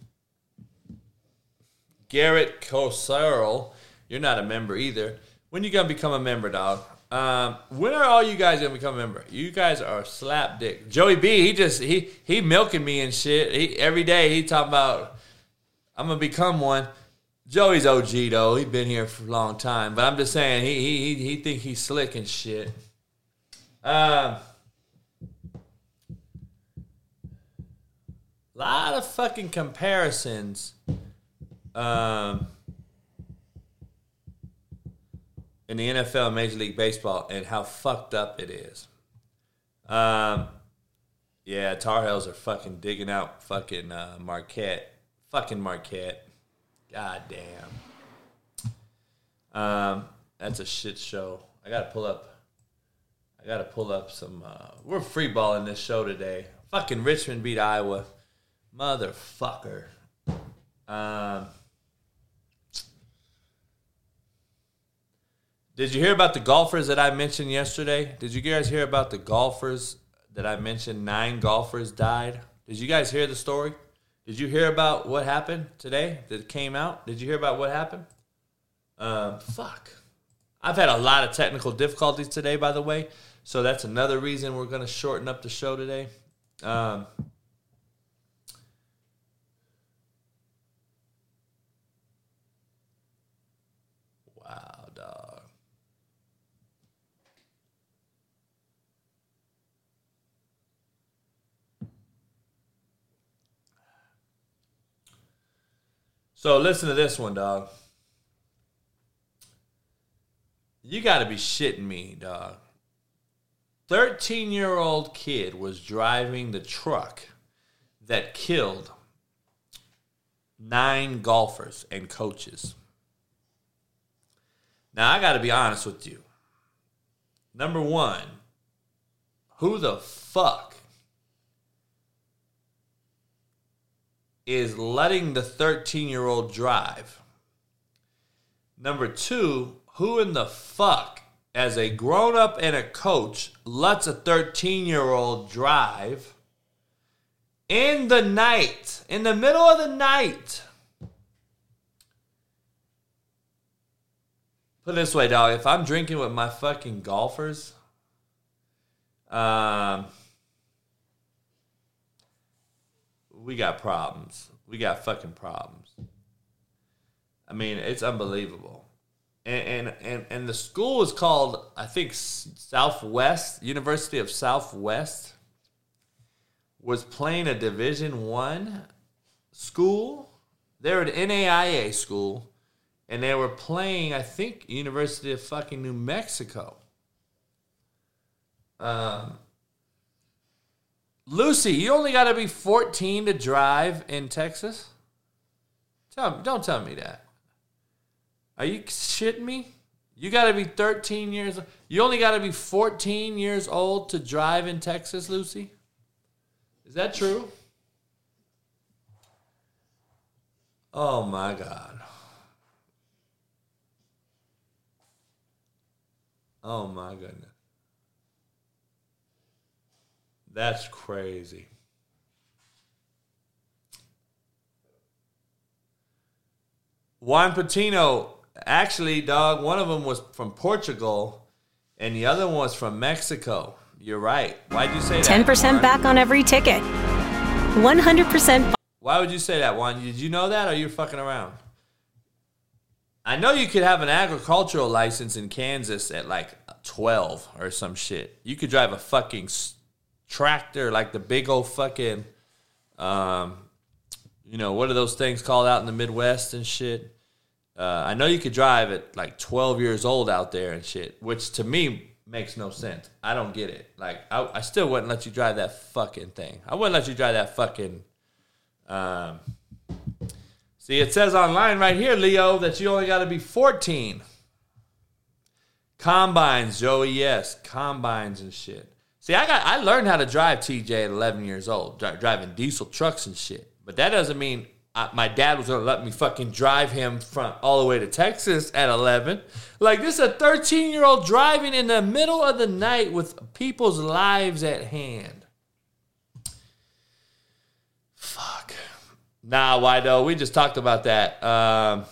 Speaker 3: Garrett Cosero, you're not a member either. When you gonna become a member, dog? Um, when are all you guys gonna become a member? You guys are slap dick. Joey B, he just he he milking me and shit. He every day he talking about I'm gonna become one. Joey's OG though. He's been here for a long time. But I'm just saying he he he, he think he's slick and shit. Um lot of fucking comparisons. Um in the NFL and Major League Baseball and how fucked up it is. Um, yeah, Tar Heels are fucking digging out fucking uh, Marquette. Fucking Marquette. God damn. Um, that's a shit show. I gotta pull up. I gotta pull up some. Uh, we're free balling this show today. Fucking Richmond beat Iowa, motherfucker. Um, did you hear about the golfers that I mentioned yesterday? Did you guys hear about the golfers that I mentioned? Nine golfers died. Did you guys hear the story? Did you hear about what happened today that came out? Did you hear about what happened? Um, fuck. I've had a lot of technical difficulties today, by the way. So that's another reason we're going to shorten up the show today. Um, wow, dog. So listen to this one, dog. You got to be shitting me, dog. 13 year old kid was driving the truck that killed nine golfers and coaches. Now, I got to be honest with you. Number one, who the fuck is letting the 13 year old drive? Number two, who in the fuck, as a grown up and a coach, lets a 13 year old drive in the night, in the middle of the night? Put it this way, dog. If I'm drinking with my fucking golfers, um, we got problems. We got fucking problems. I mean, it's unbelievable. And and and, and the school is called, I think, Southwest University of Southwest. Was playing a Division One school. They're an NAIA school, and they were playing, I think, University of fucking New Mexico. Um, Lucy, you only got to be 14 to drive in Texas? Tell, me, don't tell me that. Are you shitting me? You got to be 13 years You only got to be 14 years old to drive in Texas, Lucy? Is that true? Oh my god. Oh my goodness. That's crazy. Juan Patino, actually, dog, one of them was from Portugal and the other one was from Mexico. You're right. Why'd you say that?
Speaker 5: 10%
Speaker 3: Juan?
Speaker 5: back on every ticket. 100%
Speaker 3: Why would you say that, Juan? Did you know that or you're fucking around? I know you could have an agricultural license in Kansas at like 12 or some shit. You could drive a fucking tractor, like the big old fucking, um, you know, what are those things called out in the Midwest and shit? Uh, I know you could drive at like 12 years old out there and shit, which to me makes no sense. I don't get it. Like, I, I still wouldn't let you drive that fucking thing. I wouldn't let you drive that fucking. Um, see, it says online right here, Leo, that you only got to be 14. Combines, Joey, yes, combines and shit. See, I got I learned how to drive TJ at 11 years old, dri- driving diesel trucks and shit. But that doesn't mean I, my dad was gonna let me fucking drive him from all the way to Texas at 11. Like this, is a 13 year old driving in the middle of the night with people's lives at hand. Fuck. Nah, why though? We just talked about that. Um,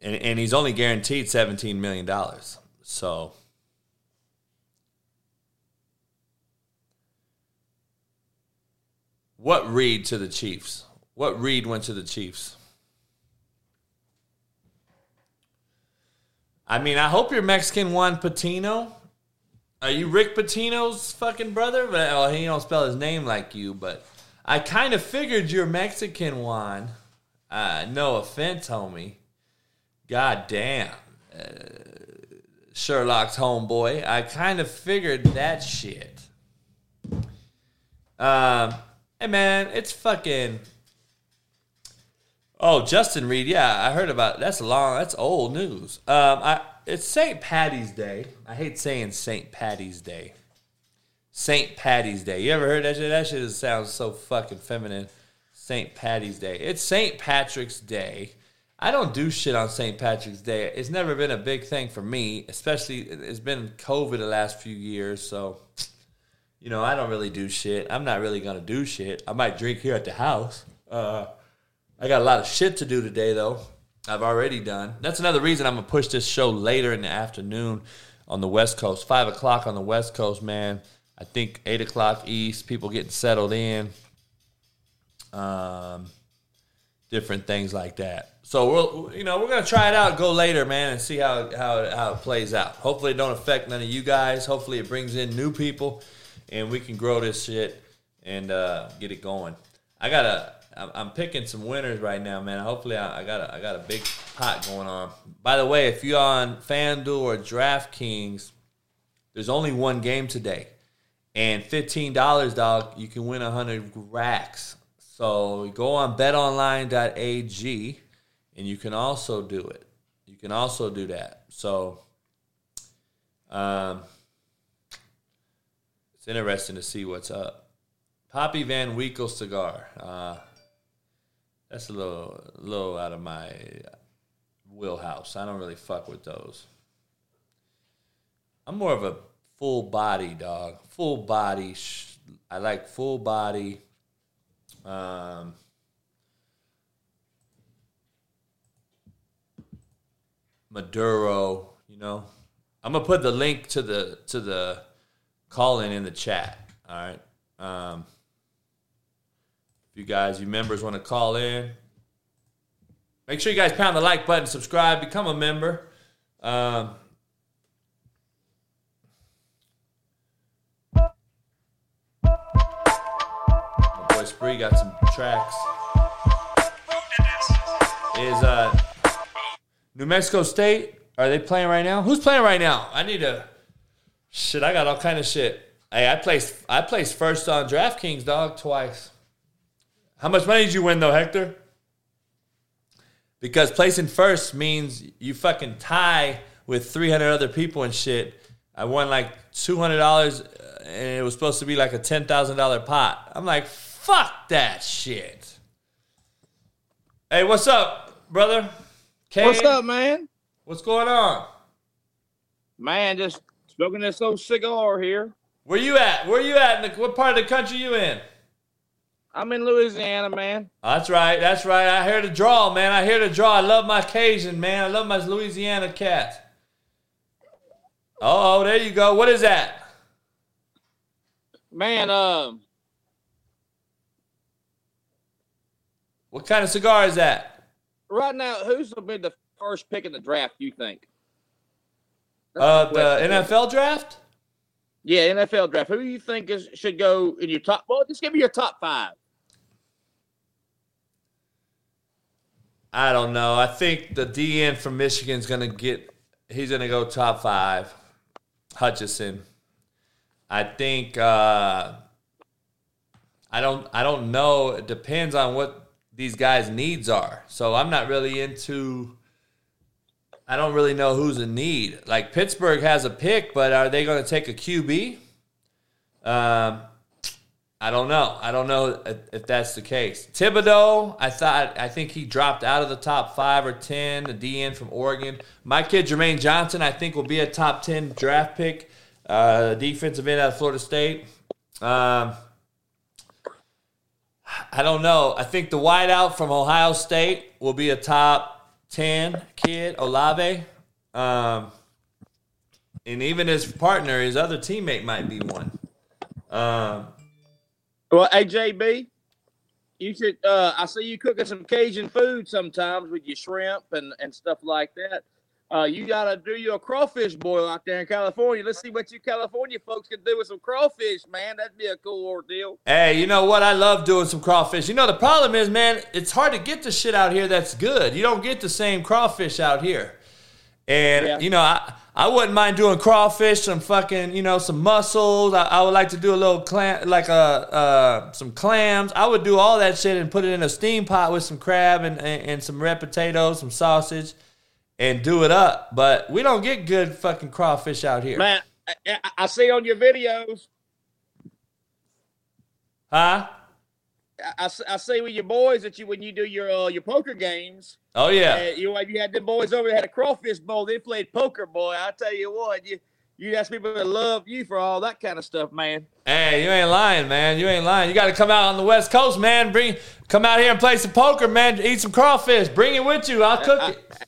Speaker 3: and, and he's only guaranteed $17 million. So. What read to the Chiefs? What read went to the Chiefs? I mean, I hope you're Mexican Juan Patino. Are you Rick Pitino's fucking brother? Well, he don't spell his name like you, but I kind of figured you're Mexican Juan. Uh, no offense, homie. God damn. Uh, Sherlock's homeboy. I kind of figured that shit. Um, hey man, it's fucking. Oh, Justin Reid. Yeah, I heard about. That's long. That's old news. Um, I it's St. Patty's Day. I hate saying St. Patty's Day. St. Patty's Day. You ever heard that shit? That shit sounds so fucking feminine. St. Patty's Day. It's St. Patrick's Day. I don't do shit on St. Patrick's Day. It's never been a big thing for me, especially it's been COVID the last few years, so you know, I don't really do shit. I'm not really gonna do shit. I might drink here at the house. Uh, I got a lot of shit to do today, though. I've already done. That's another reason I'm gonna push this show later in the afternoon on the West Coast. Five o'clock on the West Coast, man. I think eight o'clock East. People getting settled in. Um, different things like that. So we'll, you know, we're gonna try it out, go later, man, and see how how how it plays out. Hopefully, it don't affect none of you guys. Hopefully, it brings in new people, and we can grow this shit and uh, get it going. I gotta. I'm I'm picking some winners right now, man. Hopefully, I, I got a, I got a big pot going on. By the way, if you're on FanDuel or DraftKings, there's only one game today, and fifteen dollars, dog, you can win hundred racks. So go on betonline.ag and you can also do it. You can also do that. So um, it's interesting to see what's up. Pappy Van Winkle cigar. Uh, that's a little, little out of my wheelhouse. I don't really fuck with those. I'm more of a full body dog. Full body. Sh- I like full body. Um, Maduro, you know. I'm gonna put the link to the to the call in in the chat. All right. Um, if you guys, you members, want to call in, make sure you guys pound the like button, subscribe, become a member. Um, my boy Spree got some tracks. Is uh New Mexico State? Are they playing right now? Who's playing right now? I need to. Shit, I got all kind of shit. Hey, I placed I placed first on DraftKings, dog, twice. How much money did you win though, Hector? Because placing first means you fucking tie with 300 other people and shit. I won like $200 uh, and it was supposed to be like a $10,000 pot. I'm like, fuck that shit. Hey, what's up, brother? Kane?
Speaker 6: What's up, man?
Speaker 3: What's going on?
Speaker 6: Man, just smoking this old cigar here.
Speaker 3: Where you at? Where you at? In the, what part of the country you in?
Speaker 6: I'm in Louisiana, man.
Speaker 3: That's right. That's right. I hear the draw, man. I hear the draw. I love my Cajun, man. I love my Louisiana cat. Oh, there you go. What is that?
Speaker 6: Man, um,
Speaker 3: What kind of cigar is that?
Speaker 6: right now, who's gonna be the first pick in the draft? You think?
Speaker 3: Uh,
Speaker 6: the.
Speaker 3: NFL draft?
Speaker 6: Yeah, NFL draft. Who do you think is should go in your top? Well, just give me your top five.
Speaker 3: I don't know. I think the DN from Michigan's gonna get. He's gonna go top five. Hutchinson. I think. Uh, I don't. I don't know. It depends on what these guys' needs are. So I'm not really into. I don't really know who's in need. Like Pittsburgh has a pick, but are they going to take a QB? Um, I don't know. I don't know if, that's the case. Thibodeaux, I thought, I think he dropped out of the top five or ten. The DN from Oregon. My kid Jermaine Johnson, I think will be a top ten draft pick. Uh, defensive end out of Florida State. Um, I don't know. I think the wideout from Ohio State will be a top 10 kid, Olave. Um, and even his partner, his other teammate, might be one. Um,
Speaker 6: Well, AJB, you should. Uh, I see you cooking some Cajun food sometimes with your shrimp and and stuff like that. Uh, you gotta do your crawfish boil out there in California. Let's see what you California folks can do with some crawfish, man. That'd be a cool ordeal.
Speaker 3: hey, you know what? I love doing some crawfish. You know, the problem is, man, it's hard to get the shit out here that's good. You don't get the same crawfish out here. And,
Speaker 6: Yeah.
Speaker 3: you know, I, I wouldn't mind doing crawfish, some fucking, you know, some mussels. I, I would like to do a little clam, like a uh, some clams. I would do all that shit and put it in a steam pot with some crab and, and, and some red potatoes, some sausage, and do it up. But we don't get good fucking crawfish out here,
Speaker 6: Man, I, I- I see on your videos.
Speaker 3: huh?
Speaker 6: I, I see- with your boys that you when you do your uh, your poker games.
Speaker 3: Oh yeah.
Speaker 6: Uh, you you had them boys over there had a crawfish bowl. They played poker, boy. I tell you what, you you ask people that love you for all that kind of stuff, man.
Speaker 3: Hey, you ain't lying, man. You ain't lying. You got to come out on the West Coast, man. Bring, come out here and play some poker, man. Eat some crawfish. Bring it with you. I'll cook it.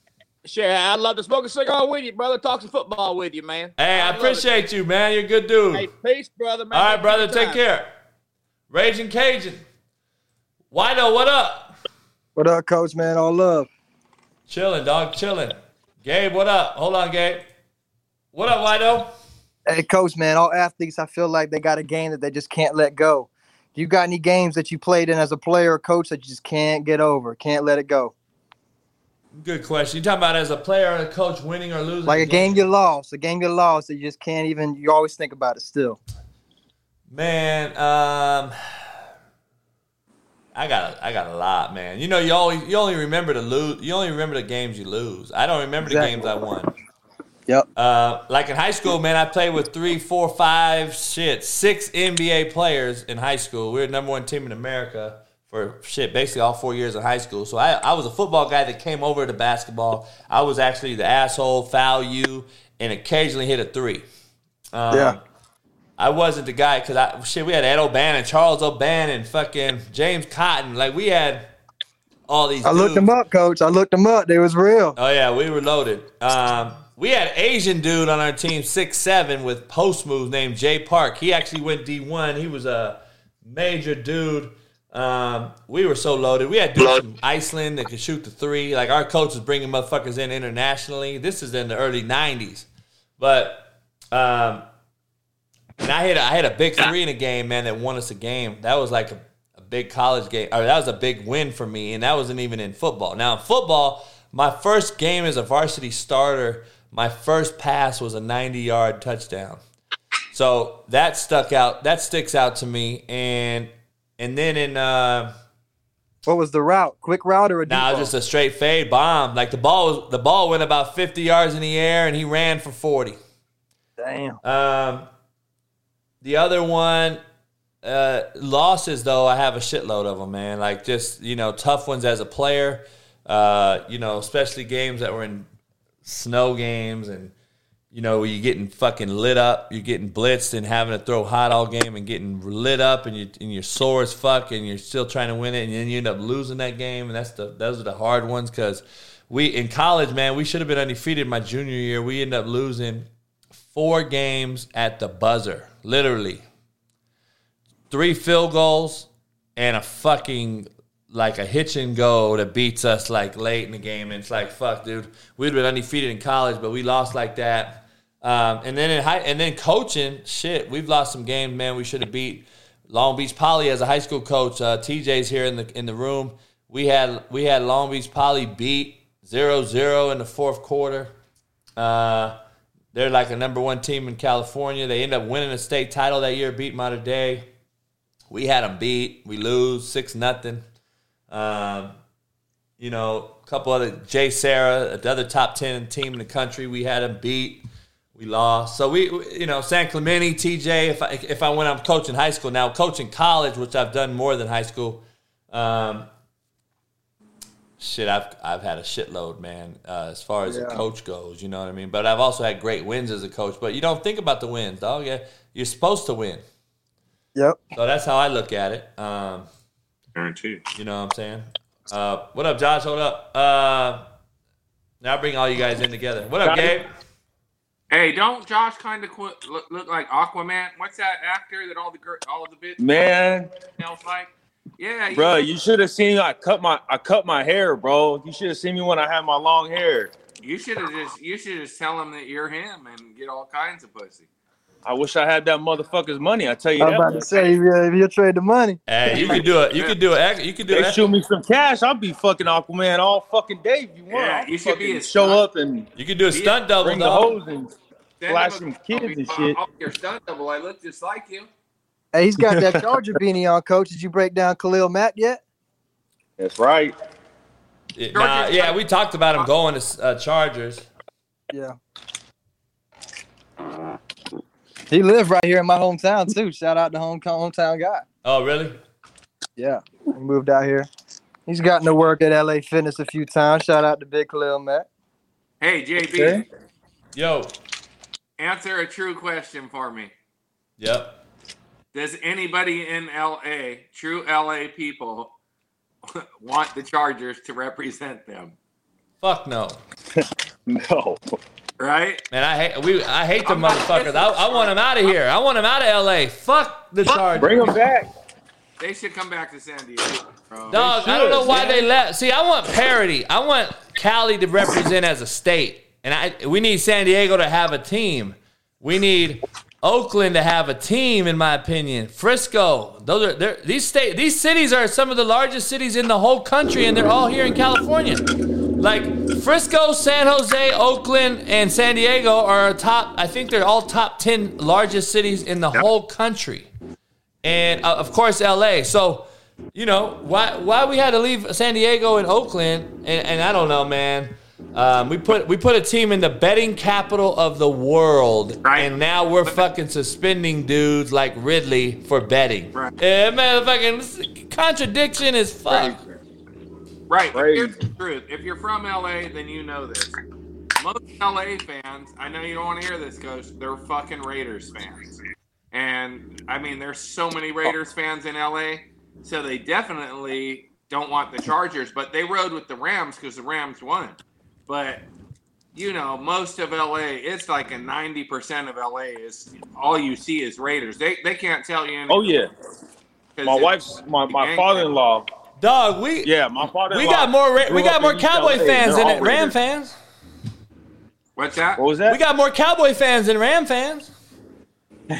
Speaker 6: Sure, I'd love to smoke a cigar with you, brother. Talk some football with you, man.
Speaker 3: Hey, I
Speaker 6: love it,
Speaker 3: appreciate you, man. You're a good dude.
Speaker 6: Hey, peace, brother, man.
Speaker 3: All right,
Speaker 6: Thank
Speaker 3: brother. Take
Speaker 6: time.
Speaker 3: care. Raging Cajun. Whido, what up?
Speaker 7: What up, coach, man? All love.
Speaker 3: Chilling, dog. Chilling. Gabe, what up? Hold on, Gabe. What up, Whido?
Speaker 7: Hey, coach, man, all athletes, I feel like they got a game that they just can't let go. Do you got any games that you played in as a player or coach that you just can't get over, can't let it go?
Speaker 3: Good question. You talking about as a player or a coach winning or losing?
Speaker 7: Like a game you lost, a game you lost that you just can't even, you always think about it still.
Speaker 3: Man, um, I got a, I got a lot, man. You know, you always you only remember the lose. You only remember the games you lose. I don't remember the games I won.
Speaker 7: Yep.
Speaker 3: Uh, like in high school, man, I played with three, four, five, shit, six NBA players in high school. We were the number one team in America for shit, basically all four years of high school. So I, I was a football guy that came over to basketball. I was actually the asshole, foul you, and occasionally hit a three. Um,
Speaker 7: Yeah.
Speaker 3: I wasn't the guy because I shit. We had Ed O'Bannon, Charles O'Bannon, fucking James Cotton. Like we had all these.
Speaker 7: I looked them up, coach. I looked them up. They was real.
Speaker 3: Oh yeah, we were loaded. Um, we had Asian dude on our team, six seven, with post moves named Jay Park. He actually went D one. He was a major dude. Um, we were so loaded. We had dudes from Iceland that could shoot the three. Like our coach was bringing motherfuckers in internationally. This is in the early '90s, but um, and I hit a, I hit a big three in a game, man, that won us a game. That was like a, a big college game, or that was a big win for me, and that wasn't even in football. Now in football, my first game as a varsity starter, my first pass was a 90 yard touchdown. So that stuck out. That sticks out to me, and and then in uh,
Speaker 7: What was the route? Quick route or a deep
Speaker 3: now
Speaker 7: ball?
Speaker 3: just a straight fade bomb. Like the ball was the ball went about 50 yards in the air, and he ran for 40.
Speaker 7: Damn.
Speaker 3: Um, the other one, uh, losses though, I have a shitload of them, man. Like just you know, tough ones as a player. Uh, you know, especially games that were in snow games and you know, you're getting fucking lit up, you're getting blitzed and having to throw hot all game and getting lit up and you and you're sore as fuck and you're still trying to win it and then you end up losing that game and that's the those are the hard ones because we in college, man, we should have been undefeated my junior year. We end up losing four games at the buzzer, literally. Three field goals and a fucking like a hitch and go that beats us like late in the game. And it's like, fuck, dude, we'd been undefeated in college, but we lost like that. Um, and then in high, and then coaching, shit, we've lost some games, man. We should have beat Long Beach Poly as a high school coach. Uh, TJ's here in the in the room. We had we had Long Beach Poly beat 0-0 in the fourth quarter. Uh, they're like a number one team in California. They end up winning a state title that year, beat Mater Dei. We had them beat. We lose six nothing. Um, you know, a couple other JSerra, the other top ten team in the country. We had them beat. We lost. So we, we- you know, San Clemente, TJ. If I if I went, I'm coaching high school now. Coaching college, which I've done more than high school. Um, shit, I've I've had a shitload, man. Uh, as far as a coach goes, you know what I mean. But I've also had great wins as a coach. But you don't think about the wins, dog. Yeah, you're supposed to win.
Speaker 7: Yep.
Speaker 3: So that's how I look at it. Um,
Speaker 8: Guaranteed.
Speaker 3: you know what I'm saying? Uh, what up, Josh? Hold up. Uh, now bring all you guys in together. What up, Gabe?
Speaker 8: Hey, don't Josh kind of qu- look, look like Aquaman? What's that actor that all the gir- all of the bits
Speaker 9: Man,
Speaker 8: else like? Yeah,
Speaker 9: bro, you should have seen I cut my I cut my hair, bro. You should have seen me when I had my long hair.
Speaker 8: You should have just you should just tell him that you're him and get all kinds of pussy.
Speaker 9: I wish I had that motherfucker's money. I tell you
Speaker 7: I'm
Speaker 9: that.
Speaker 7: about to say, if you, if you trade the money,
Speaker 3: Hey, you could do it. You could do it. You could do
Speaker 9: They
Speaker 3: it.
Speaker 9: shoot me some cash. I'll be fucking Aquaman all fucking day if you want.
Speaker 8: Yeah, you should be
Speaker 9: fucking
Speaker 8: a
Speaker 9: show
Speaker 8: stunt.
Speaker 9: up and
Speaker 3: You could do a stunt double,
Speaker 9: bring the
Speaker 3: dog.
Speaker 9: hose and flash some kids and shit.
Speaker 8: I'll your stunt double. I look just like you.
Speaker 7: hey, he's got that Charger beanie on, coach. Did you break down Khalil Mack yet?
Speaker 9: That's right.
Speaker 3: Yeah, nah, yeah, we talked about him going to uh, Chargers.
Speaker 7: Yeah. He lived right here in my hometown too. Shout out to home hometown guy.
Speaker 3: Oh, really?
Speaker 7: Yeah, he moved out here. He's gotten to work at LA Fitness a few times. Shout out to Big Khalil Matt.
Speaker 8: Hey, JB,
Speaker 7: Okay.
Speaker 3: Yo.
Speaker 8: answer a true question for me.
Speaker 3: Yep.
Speaker 8: Does anybody in LA, true LA people, want the Chargers to represent them?
Speaker 3: Fuck no.
Speaker 9: no.
Speaker 8: Right?
Speaker 3: Man, I hate we. I hate the motherfuckers. I, I want them out of here. I want them out of LA. Fuck the Chargers.
Speaker 9: Bring them back.
Speaker 8: They should come back to San Diego. Bro.
Speaker 3: Dog, I don't know why they left. See, I want parity. I want Cali to represent as a state, and I we need San Diego to have a team. We need Oakland to have a team, in my opinion. Frisco, those they're- these state these cities are some of the largest cities in the whole country, and they're all here in California. Like Frisco, San Jose, Oakland, and San Diego are top. I think they're all top ten largest cities in the whole country and uh, of course LA. So, you know, why why we had to leave San Diego and Oakland, and, and I don't know, man. Um, we put we put a team in the betting capital of the world, and now we're fucking suspending dudes like Ridley for betting.
Speaker 8: Right.
Speaker 3: Yeah, man, fucking contradiction is fuck.
Speaker 8: Right. But Here's the truth. If you're from LA, then you know this. Most LA fans, I know you don't want to hear this, Coach, they're fucking Raiders fans. And I mean, there's so many Raiders fans in LA, so they definitely don't want the Chargers, but they rode with the Rams because the Rams won. But you know, most of LA, it's like a 90% of LA is all you see is Raiders. They they can't tell you oh, anything.
Speaker 9: Oh yeah. My wife's my, my father-in-law.
Speaker 3: Dog, we
Speaker 9: yeah, my father-in-law.
Speaker 3: we got more Ra- we got more Cowboy
Speaker 9: LA.
Speaker 3: fans than
Speaker 9: all
Speaker 3: Ram
Speaker 9: Raiders.
Speaker 3: fans.
Speaker 8: What's that?
Speaker 9: What was that?
Speaker 3: We got more Cowboy fans than Ram fans.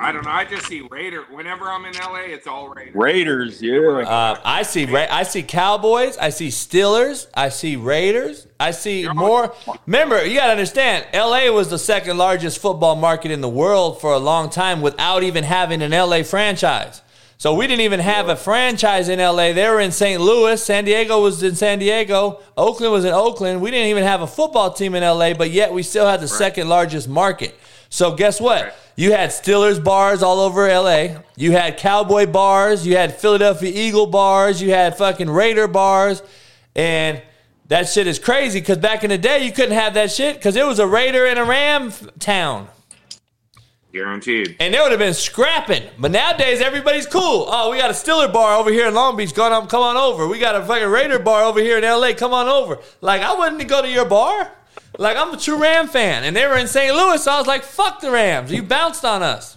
Speaker 8: I don't know. I just see Raider. Whenever I'm in LA, it's all Raiders.
Speaker 9: Raiders, yeah.
Speaker 3: Uh, I see Ra- I see Cowboys. I see Steelers. I see Raiders. I see more. Remember, you got to understand, LA was the second largest football market in the world for a long time without even having an LA franchise. So we didn't even have a franchise in LA. They were in St. Louis. San Diego was in San Diego. Oakland was in Oakland. We didn't even have a football team in LA, but yet we still had the second largest market. So guess what? You had Steelers bars all over LA. You had Cowboy bars. You had Philadelphia Eagle bars. You had fucking Raider bars. And that shit is crazy because back in the day, you couldn't have that shit because it was a Raider and a Ram town.
Speaker 8: Guaranteed.
Speaker 3: And they would have been scrapping. But nowadays, everybody's cool. Oh, we got a Steeler bar over here in Long Beach. Going on, um, come on over. We got a fucking Raider bar over here in LA. Come on over. Like, I wouldn't go to your bar. Like, I'm a true Ram fan. And they were in St. Louis. So I was like, fuck the Rams. You bounced on us.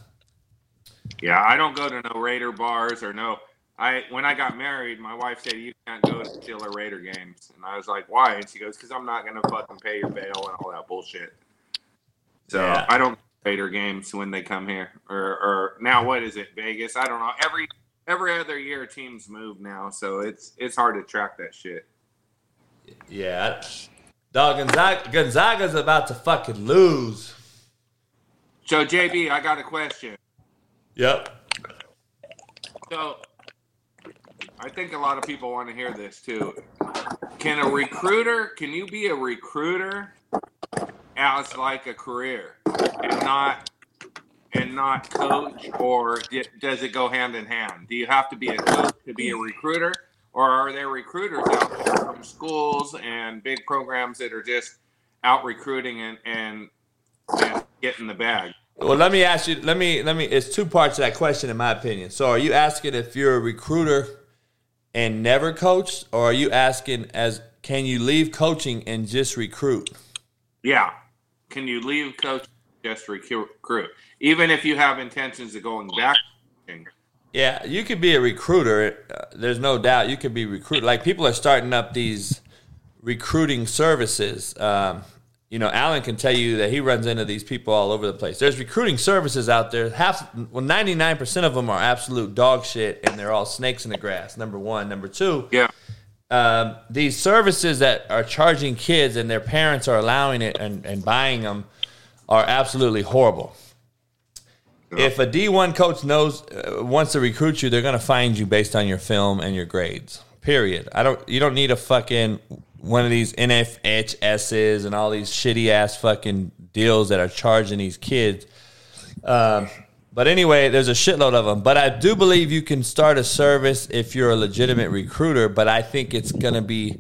Speaker 8: Yeah, I don't go to no Raider bars or no. I when I got married, my wife said you can't go to Steeler Raider games, and I was like, why? And she goes, because I'm not gonna fucking pay your bail and all that bullshit. So
Speaker 3: Yeah.
Speaker 8: I don't Raider games when they come here, or or now what is it, Vegas? I don't know. Every every other year teams move now, so it's it's hard to track that shit.
Speaker 3: Yeah. Dog, Gonzaga, Gonzaga's about to fucking lose.
Speaker 8: So JB, I got a question.
Speaker 3: Yep.
Speaker 8: So, I think a lot of people want to hear this too. Can a recruiter, can you be a recruiter as like a career and not and not coach or does it go hand in hand? Do you have to be a coach to be a recruiter or are there recruiters out there from schools and big programs that are just out recruiting and and, and getting the bag?
Speaker 3: Well, let me ask you. Let me let me. It's two parts to that question, in my opinion. So, are you asking if you're a recruiter and never coached, or are you asking as can you leave coaching and just recruit?
Speaker 8: Yeah. Can you leave coach just recruit? Even if you have intentions of going back.
Speaker 3: Yeah, you could be a recruiter. Uh, there's no doubt you could be recruit. Like people are starting up these recruiting services. Um, you know, Alan can tell you that he runs into these people all over the place. There's recruiting services out there. Half, well, 99% of them are absolute dog shit, and they're all snakes in the grass. Number one. Number two.
Speaker 8: Yeah.
Speaker 3: Um, these services that are charging kids and their parents are allowing it and, and buying them are absolutely horrible. If a D1 coach knows uh, wants to recruit you, they're going to find you based on your film and your grades. Period. I don't. You don't need a fucking one of these NFHSs and all these shitty ass fucking deals that are charging these kids. Um, but anyway, there's a shitload of them. But I do believe you can start a service if you're a legitimate recruiter. But I think it's going to be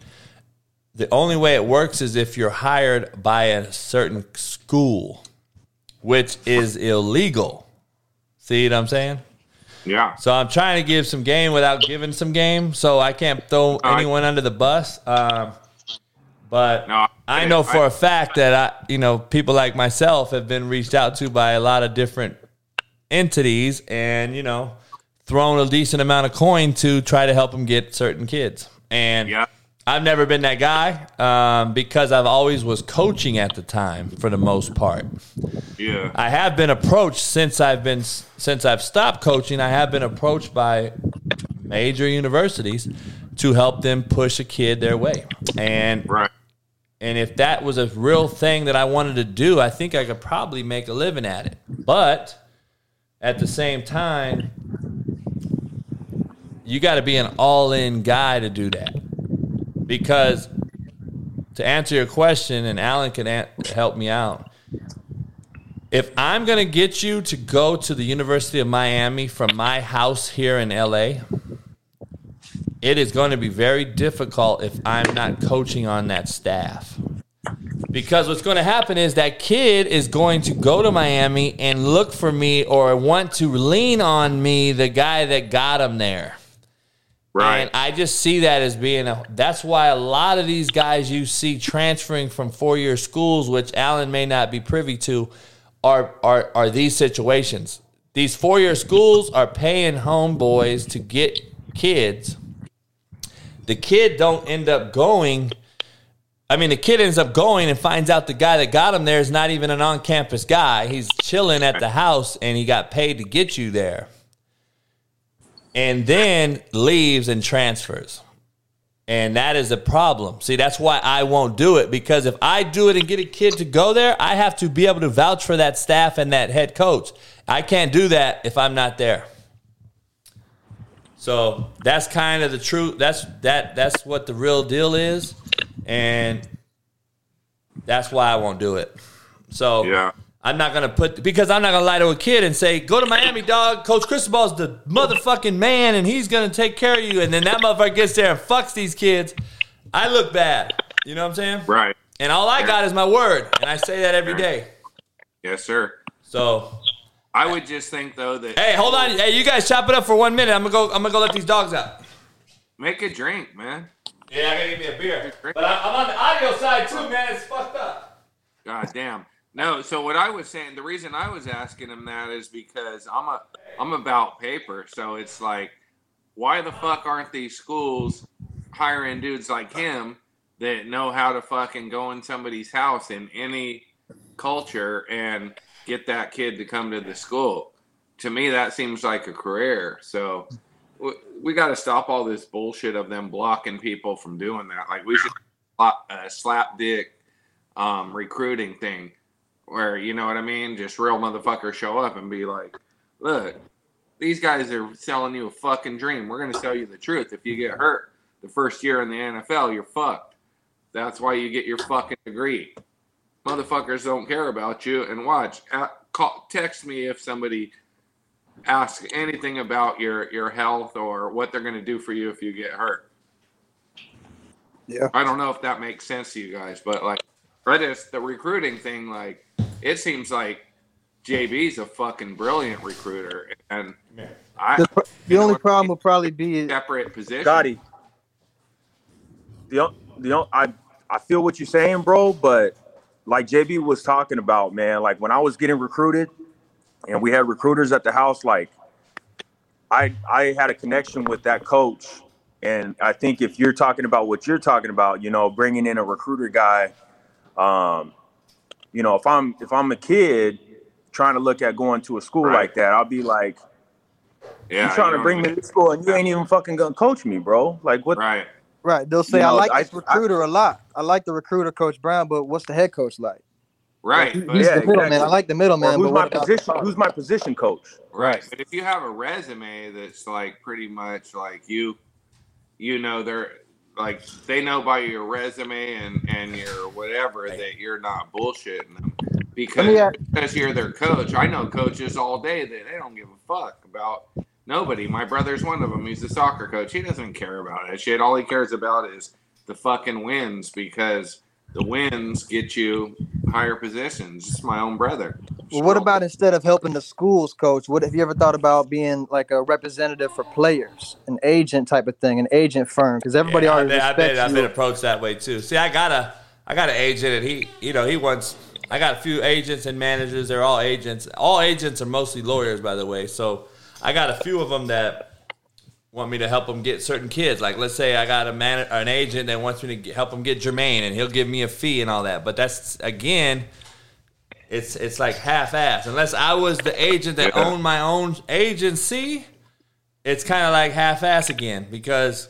Speaker 3: the only way it works is if you're hired by a certain school, which is illegal. See what I'm saying?
Speaker 8: Yeah.
Speaker 3: So I'm trying to give some game without giving some game. So I can't throw anyone under the bus. Um, but I know for a fact that I, you know, people like myself have been reached out to by a lot of different entities, and you know, thrown a decent amount of coin to try to help them get certain kids. And yeah. I've never been that guy um, because I've always was coaching at the time for the most part.
Speaker 8: Yeah.
Speaker 3: I have been approached since I've been since I've stopped coaching. I have been approached by major universities to help them push a kid their way. And
Speaker 8: right.
Speaker 3: And if that was a real thing that I wanted to do, I think I could probably make a living at it. But at the same time, you got to be an all-in guy to do that. Because to answer your question, and Alan can an- help me out. If I'm going to get you to go to the University of Miami from my house here in LA, it is going to be very difficult if I'm not coaching on that staff. Because what's going to happen is that kid is going to go to Miami and look for me or want to lean on me, the guy that got him there.
Speaker 8: Right.
Speaker 3: And I just see that as being a. That's why a lot of these guys you see transferring from four year schools, which Alan may not be privy to, are are are these situations. These four year schools are paying homeboys to get kids. The kid don't end up going. I mean, the kid ends up going and finds out the guy that got him there is not even an on campus guy. He's chilling at the house and he got paid to get you there and then leaves and transfers. And that is a problem. See, that's why I won't do it because if I do it and get a kid to go there, I have to be able to vouch for that staff and that head coach. I can't do that if I'm not there. So that's kind of the truth. That's that that's what the real deal is. And that's why I won't do it. So
Speaker 8: yeah.
Speaker 3: I'm not gonna put because I'm not gonna lie to a kid and say, "Go to Miami, dog." Coach Cristobal's the motherfucking man, and he's gonna take care of you. And then that motherfucker gets there and fucks these kids. I look bad. You know what I'm saying?
Speaker 8: Right.
Speaker 3: And all I got is my word, and I say that every day.
Speaker 8: Yes, sir.
Speaker 3: So
Speaker 8: I would just think though that
Speaker 3: Hey, hold on. Hey, you guys chop it up for one minute. I'm gonna go. I'm gonna go let these dogs out.
Speaker 8: make a drink, man.
Speaker 3: Yeah, I gotta give me a beer. But I'm, I'm on the audio side too, man. It's fucked up.
Speaker 8: God damn. No, so what I was saying, the reason I was asking him that is because I'm a I'm about paper. So it's like, why the fuck aren't these schools hiring dudes like him that know how to fucking go in somebody's house in any culture and get that kid to come to the school? To me, that seems like a career. So we, got to stop all this bullshit of them blocking people from doing that. Like we should slap, uh, slap dick um, recruiting thing where you know what I mean, just real motherfuckers show up and be like, "Look, these guys are selling you a fucking dream. We're gonna sell you the truth. If you get hurt the first year in the NFL, you're fucked. That's why you get your fucking degree. Motherfuckers don't care about you. And watch, at, call, text me if somebody asks anything about your your health or what they're gonna do for you if you get hurt.
Speaker 7: Yeah.
Speaker 8: I don't know if that makes sense to you guys, but like, I just the recruiting thing, like, it seems like JB's a fucking brilliant recruiter, and I
Speaker 7: The, the only problem will probably be
Speaker 8: separate position.
Speaker 9: Scotty, the o- I o- I I feel what you're saying, bro, but like JB was talking about, man, like when I was getting recruited and we had recruiters at the house, like I I had a connection with that coach, and I think if you're talking about what you're talking about, you know, bringing in a recruiter guy, um, you know, if I'm if I'm a kid trying to look at going to a school
Speaker 8: Right.
Speaker 9: like that, I'll be like,
Speaker 8: Yeah,
Speaker 9: you trying
Speaker 8: you
Speaker 9: to bring me to school and you ain't even fucking gonna coach me, bro. Like what?
Speaker 8: Right.
Speaker 7: Right. They'll say,
Speaker 9: You
Speaker 7: I like
Speaker 9: I-
Speaker 7: this recruiter a lot. I like the recruiter, Coach Brown, but what's the head coach like?
Speaker 8: Right.
Speaker 7: He- He's
Speaker 9: Yeah,
Speaker 7: the middleman. I like the middleman,
Speaker 9: who's
Speaker 7: but
Speaker 9: my
Speaker 7: what the
Speaker 9: position? Who's my position coach?
Speaker 8: Right. But if you have a resume that's like pretty much like you, you know, they're like they know by your resume and and your whatever that you're not bullshitting them because
Speaker 7: Let ask-
Speaker 8: because you're their coach. I know coaches all day that they don't give a fuck about nobody. My brother's one of them. He's a soccer coach. He doesn't care about that shit. All he cares about is the fucking wins because the wins get you higher positions. It's my own brother.
Speaker 7: Well, what about instead of helping the schools coach? What have you ever thought about being like a representative for players, an agent type of thing, an agent firm? Because everybody
Speaker 3: Yeah, I've
Speaker 7: already
Speaker 3: been, I've
Speaker 7: respects
Speaker 3: been, I've been approached that way too. See, I got a, I got an agent, and he, you know, he wants. I got a few agents and managers. They're all agents. All agents are mostly lawyers, by the way. So I got a few of them that want me to help them get certain kids. Like, let's say I got a man, an agent that wants me to help him get Jermaine, and he'll give me a fee and all that. But that's again, it's it's like half-assed. Unless I was the agent that owned my own agency, it's kind of like half ass again because.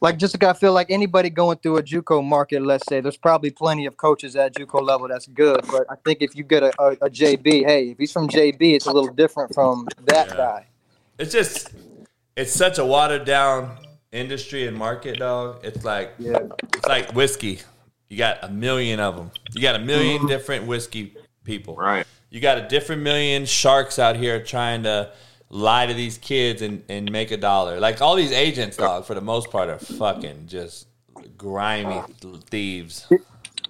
Speaker 7: Like just like I feel like anybody going through a JUCO market, let's say, there's probably plenty of coaches at JUCO level that's good. But I think if you get a, a, a JB, hey, if he's from JB, it's a little different from that guy.
Speaker 3: It's just it's such a watered down industry and market, dog. It's like it's like whiskey. You got a million of them. You got a 1000000 mm-hmm. different whiskey people.
Speaker 8: Right.
Speaker 3: You got a different million sharks out here trying to lie to these kids and, and make a dollar. Like all these agents, dog, for the most part, are fucking just grimy thieves.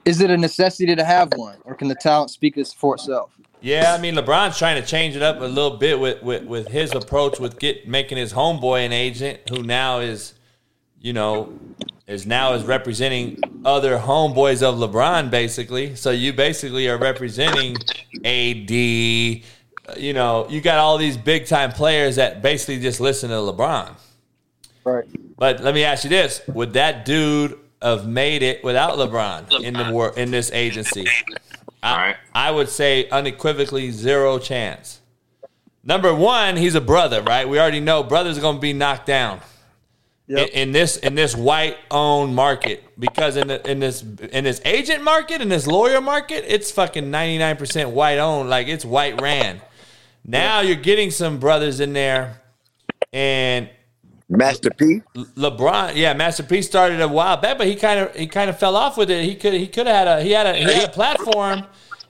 Speaker 7: Is it a necessity to have one, or can the talent speak as for itself?
Speaker 3: Yeah, I mean LeBron's trying to change it up a little bit with, with, with his approach with get making his homeboy an agent who now is, you know, is now is representing other homeboys of LeBron basically. So you basically are representing AD. You know, you got all these big time players that basically just listen to LeBron.
Speaker 7: Right.
Speaker 3: But let me ask you this: Would that dude have made it without LeBron in the war in this agency? I, I would say unequivocally zero chance. Number one, he's a brother, right? We already know brothers are going to be knocked down in, in this in this white owned market because in the, in this in this agent market in this lawyer market, it's fucking ninety nine percent white owned, like it's white ran. Now you're getting some brothers in there, and
Speaker 10: Master P.
Speaker 3: LeBron, yeah, Master P started a while back, but he kind of he kind of fell off with it. He could he could have had a he had a he had a platform,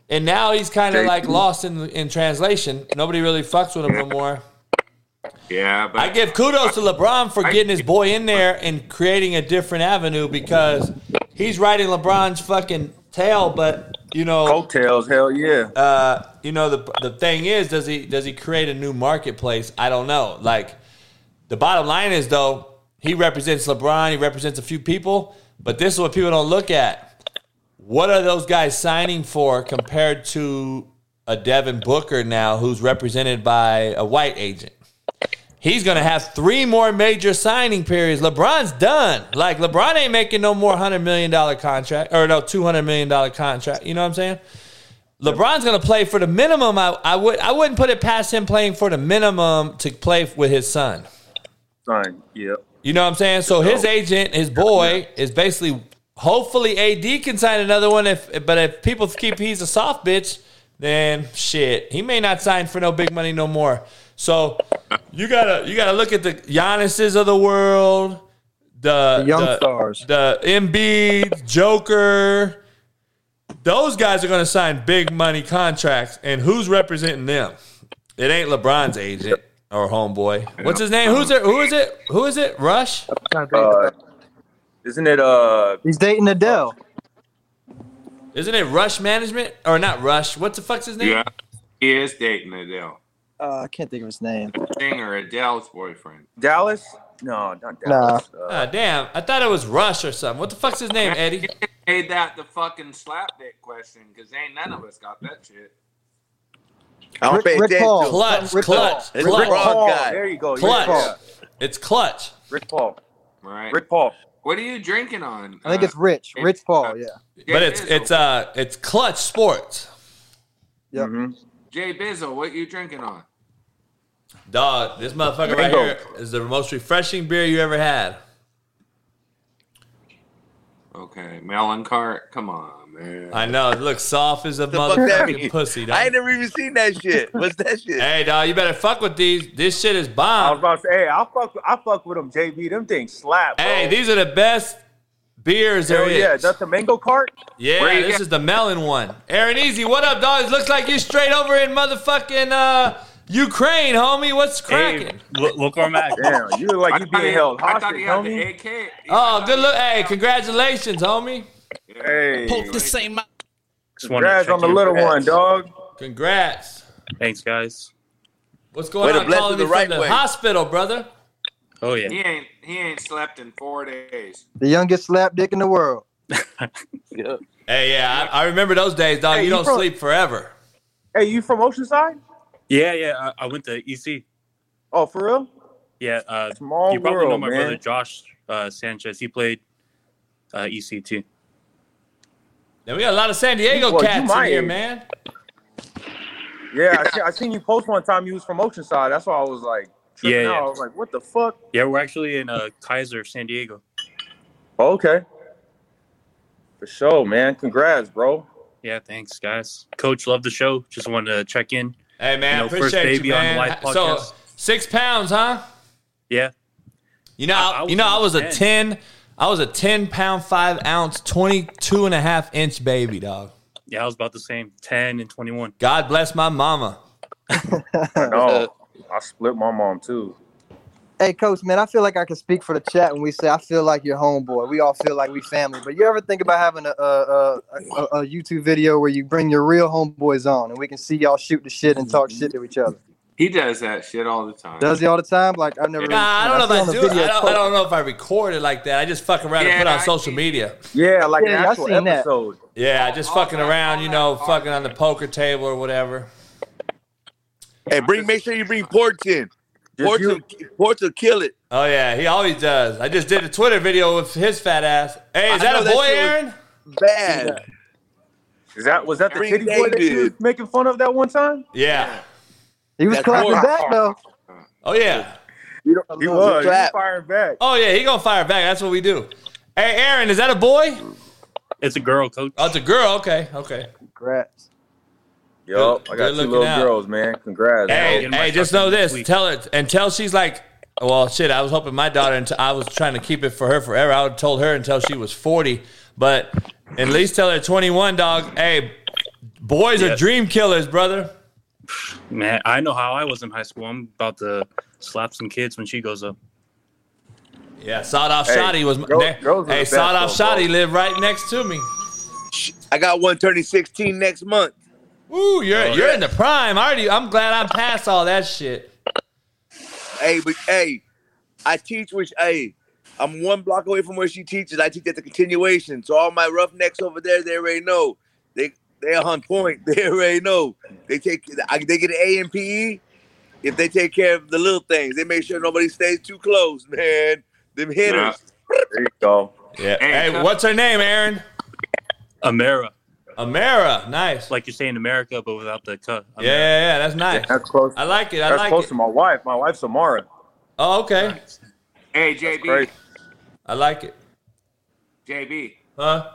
Speaker 3: and now he's kind of like lost in in translation. Nobody really fucks with him no more.
Speaker 8: Yeah, but
Speaker 3: I give kudos to LeBron for getting his boy in there and creating a different avenue because he's riding LeBron's fucking tail, but you know,
Speaker 9: coattails. Hell yeah.
Speaker 3: Uh, you know the the thing is, does he does he create a new marketplace? I don't know. Like the bottom line is though, he represents LeBron. He represents a few people, but this is what people don't look at. What are those guys signing for compared to a Devin Booker now, who's represented by a white agent? He's gonna have three more major signing periods. LeBron's done. Like LeBron ain't making no more hundred million dollar contract or no two hundred million dollar contract. You know what I'm saying? LeBron's gonna play for the minimum. I, I would I wouldn't put it past him playing for the minimum to play with his son.
Speaker 9: Son, yep.
Speaker 3: You know what I'm saying? So his agent, his boy, is basically hopefully AD can sign another one. If but if people keep he's a soft bitch, then shit, he may not sign for no big money no more. So you gotta you gotta look at the Giannis's of the world, the,
Speaker 7: The young stars.
Speaker 3: the Embiid, Joker. Those guys are gonna sign big money contracts, and who's representing them? It ain't LeBron's agent or homeboy. What's his name? Who's it? Who is it? Who is it? Rush.
Speaker 9: Uh, isn't it? Uh,
Speaker 7: He's dating Adele.
Speaker 3: Isn't it Rush Management or not Rush? What the fuck's his name?
Speaker 8: yeah, he is dating Adele.
Speaker 7: Uh, I can't think of his name.
Speaker 8: Singer Adele's boyfriend.
Speaker 9: Dallas? No, not
Speaker 7: Nah.
Speaker 9: Dallas. Uh,
Speaker 3: Ah, damn. I thought it was Rush or something. What the fuck's his name, Eddie?
Speaker 8: Made that the fucking slap dick question because ain't none of us got that shit.
Speaker 10: I don't
Speaker 7: Rick-
Speaker 10: pay
Speaker 7: Rick
Speaker 10: attention.
Speaker 7: Paul.
Speaker 10: to him.
Speaker 3: Clutch,
Speaker 7: Rick
Speaker 3: clutch,
Speaker 10: It's Rick
Speaker 3: clutch,
Speaker 10: Paul
Speaker 9: Paul.
Speaker 10: guy.
Speaker 9: There you go.
Speaker 3: clutch.
Speaker 9: Yeah,
Speaker 3: It's clutch.
Speaker 9: Rick Paul.
Speaker 8: Right.
Speaker 9: Rick Paul.
Speaker 8: What are you drinking on?
Speaker 7: I think it's uh, Rich. Rich Paul. Uh, yeah.
Speaker 3: But it's it's uh it's Clutch Sports.
Speaker 7: Yep. Mm-hmm.
Speaker 8: Jay Bizzle. What you drinking on?
Speaker 3: Dog, this motherfucker right here is the most refreshing beer you ever had.
Speaker 8: Okay, melon cart. Come on, man.
Speaker 3: I know it looks soft as a
Speaker 10: The fuck that
Speaker 3: motherfucking pussy. Dog.
Speaker 10: I ain't never even seen that shit. What's that shit?
Speaker 3: Hey, dog, you better fuck with these. This shit is bomb.
Speaker 9: I was about to say, hey, I fuck, I fuck with them, JB. Them things slap. Bro.
Speaker 3: Hey, these are the best beers there
Speaker 9: Hell
Speaker 3: is.
Speaker 9: yeah, that's the mango cart.
Speaker 3: Yeah, this
Speaker 9: get-
Speaker 3: is the melon one. Aaron Easy, what up, dog? It looks like you straight over in motherfucking uh, Ukraine, homie. What's cracking?
Speaker 11: Look, look where I'm at.
Speaker 9: Damn, you look like you being held
Speaker 8: I thought
Speaker 9: hostage,
Speaker 8: he had the
Speaker 9: homie.
Speaker 8: AK.
Speaker 3: Oh, good look. Hey, congratulations, homie.
Speaker 9: Hey,
Speaker 11: Just wanted to
Speaker 9: congrats
Speaker 11: check
Speaker 9: on the
Speaker 11: in.
Speaker 9: little one, dog.
Speaker 3: Congrats.
Speaker 11: Thanks, guys.
Speaker 3: What's going
Speaker 10: Way to
Speaker 3: on? Calling
Speaker 10: it
Speaker 3: me
Speaker 10: the right
Speaker 3: from the
Speaker 10: way.
Speaker 3: hospital, brother.
Speaker 11: Oh yeah.
Speaker 8: He ain't he ain't slept in four days.
Speaker 7: The youngest slap dick in the world.
Speaker 10: Yeah.
Speaker 3: Hey, yeah, I, I remember those days, dog.
Speaker 9: Hey,
Speaker 3: you
Speaker 9: you
Speaker 3: don't
Speaker 9: from-
Speaker 3: sleep forever.
Speaker 9: Hey, you from Oceanside?
Speaker 11: Yeah, yeah. I, I went to EC.
Speaker 9: Oh, for real?
Speaker 11: Yeah. Uh,
Speaker 9: Small
Speaker 11: you probably know my
Speaker 9: man.
Speaker 11: brother Josh uh, Sanchez. He played uh, EC too.
Speaker 3: Now, we got a lot of San Diego
Speaker 9: Well,
Speaker 3: cats in here, man.
Speaker 9: Yeah, I, see, I seen you post one time. You was from Oceanside. That's why I was like tripping
Speaker 11: Yeah,
Speaker 9: out.
Speaker 11: yeah.
Speaker 9: I was like, what the fuck?
Speaker 11: Yeah, we're actually in uh, Kaiser, San Diego.
Speaker 9: Okay. For sure, man. Congrats, bro.
Speaker 11: Yeah, thanks, guys. Coach, love the show. Just wanted to check in.
Speaker 3: Hey, man,
Speaker 11: You know, first baby
Speaker 3: you,
Speaker 11: on
Speaker 3: man.
Speaker 11: the live
Speaker 3: so, six pounds, huh?
Speaker 11: Yeah.
Speaker 3: You know,
Speaker 11: I- I
Speaker 3: you know, I was
Speaker 11: was
Speaker 3: a
Speaker 11: 10.
Speaker 3: 10, I was a 10 pound, 5 ounce, 22 and a half inch baby, dog.
Speaker 11: Yeah, I was about the same. 10 and 21.
Speaker 3: God bless my mama.
Speaker 9: I know. Uh, I split my mom too.
Speaker 7: Hey, coach, man, I feel like I can speak for the chat when we say I feel like your homeboy. We all feel like we family. But you ever think about having a a, a, a, a YouTube video where you bring your real homeboys on and we can see y'all shoot the shit and talk shit to each other?
Speaker 8: He does that shit all the time.
Speaker 7: Does he all the time? Like I've never.
Speaker 3: Nah, I don't know
Speaker 7: see
Speaker 3: if I do. I don't, I don't know if I record it like that. I just fuck around and put it on
Speaker 8: I-
Speaker 3: social media.
Speaker 9: Yeah, like
Speaker 7: Yeah,
Speaker 9: an
Speaker 7: I
Speaker 9: actual
Speaker 7: seen that.
Speaker 9: episode.
Speaker 3: Yeah, just fucking around, you know, fucking on the poker table or whatever.
Speaker 10: Hey, bring. Make sure you bring Ports in.
Speaker 9: Just
Speaker 10: Ports, will, Ports will kill it.
Speaker 3: Oh yeah, he always does. I just did a Twitter video with his fat ass. Hey, is that a boy,
Speaker 10: shit was-
Speaker 3: Aaron?
Speaker 10: Bad.
Speaker 9: Is that was that the
Speaker 10: Bring
Speaker 9: titty boy that you was making fun of that one time?
Speaker 3: Yeah.
Speaker 7: He was
Speaker 10: That's
Speaker 7: clapping
Speaker 10: more-
Speaker 7: back though.
Speaker 3: Oh yeah.
Speaker 9: He was. He was
Speaker 10: clap.
Speaker 9: firing back.
Speaker 3: Oh yeah, he gonna fire back. That's what we do. Hey, Aaron, is that a boy?
Speaker 11: It's a girl, coach.
Speaker 3: Oh, it's a girl. Okay, okay.
Speaker 7: Congrats.
Speaker 9: Yup,
Speaker 3: Good-
Speaker 9: I got
Speaker 3: good
Speaker 9: two little
Speaker 3: out.
Speaker 9: girls, man. Congrats.
Speaker 3: Hey,
Speaker 11: getting my
Speaker 3: hey, just know
Speaker 11: this
Speaker 3: this.
Speaker 11: week.
Speaker 3: Tell her until she's like, well, shit. I was hoping my daughter. Until I was trying to keep it for her forever. I would have told her until she was forty. But at least tell her twenty one, dog. Hey, boys are dream killers, brother.
Speaker 11: Man, I know how I was in high school. I'm about to slap some kids when she goes up.
Speaker 3: Yeah, sawed off
Speaker 9: Hey,
Speaker 3: Shotty was.
Speaker 9: girls-
Speaker 3: there-
Speaker 9: girls are the
Speaker 3: hey,
Speaker 9: best,
Speaker 3: sawed off
Speaker 9: though.
Speaker 3: Shotty lived right next to me.
Speaker 10: I got one turning 16 next month.
Speaker 3: Ooh, you're
Speaker 10: Oh,
Speaker 3: you're
Speaker 10: yeah.
Speaker 3: in the prime. I already. I'm glad I'm past all that shit.
Speaker 10: Hey, but hey, I teach which hey, I'm one block away from where she teaches. I teach at the continuation. So all my roughnecks over there, they already know. They they on point. They already know. They take they get an A and PE. If they take care of the little things, they make sure nobody stays too close, man. Them hitters.
Speaker 9: There you go.
Speaker 3: Yeah.
Speaker 8: Hey,
Speaker 3: Hey,
Speaker 8: uh,
Speaker 3: what's her name, Aaron?
Speaker 11: Amara.
Speaker 3: Amara. Nice.
Speaker 11: Like you're saying America, but without the cut.
Speaker 3: Yeah, yeah, yeah, that's nice.
Speaker 9: That's close.
Speaker 3: I like it. I
Speaker 9: That's
Speaker 3: like
Speaker 9: close
Speaker 3: it.
Speaker 9: to my wife. My wife's Amara.
Speaker 3: Oh, okay.
Speaker 8: Hey, JB.
Speaker 3: I like it.
Speaker 8: JB.
Speaker 3: Huh?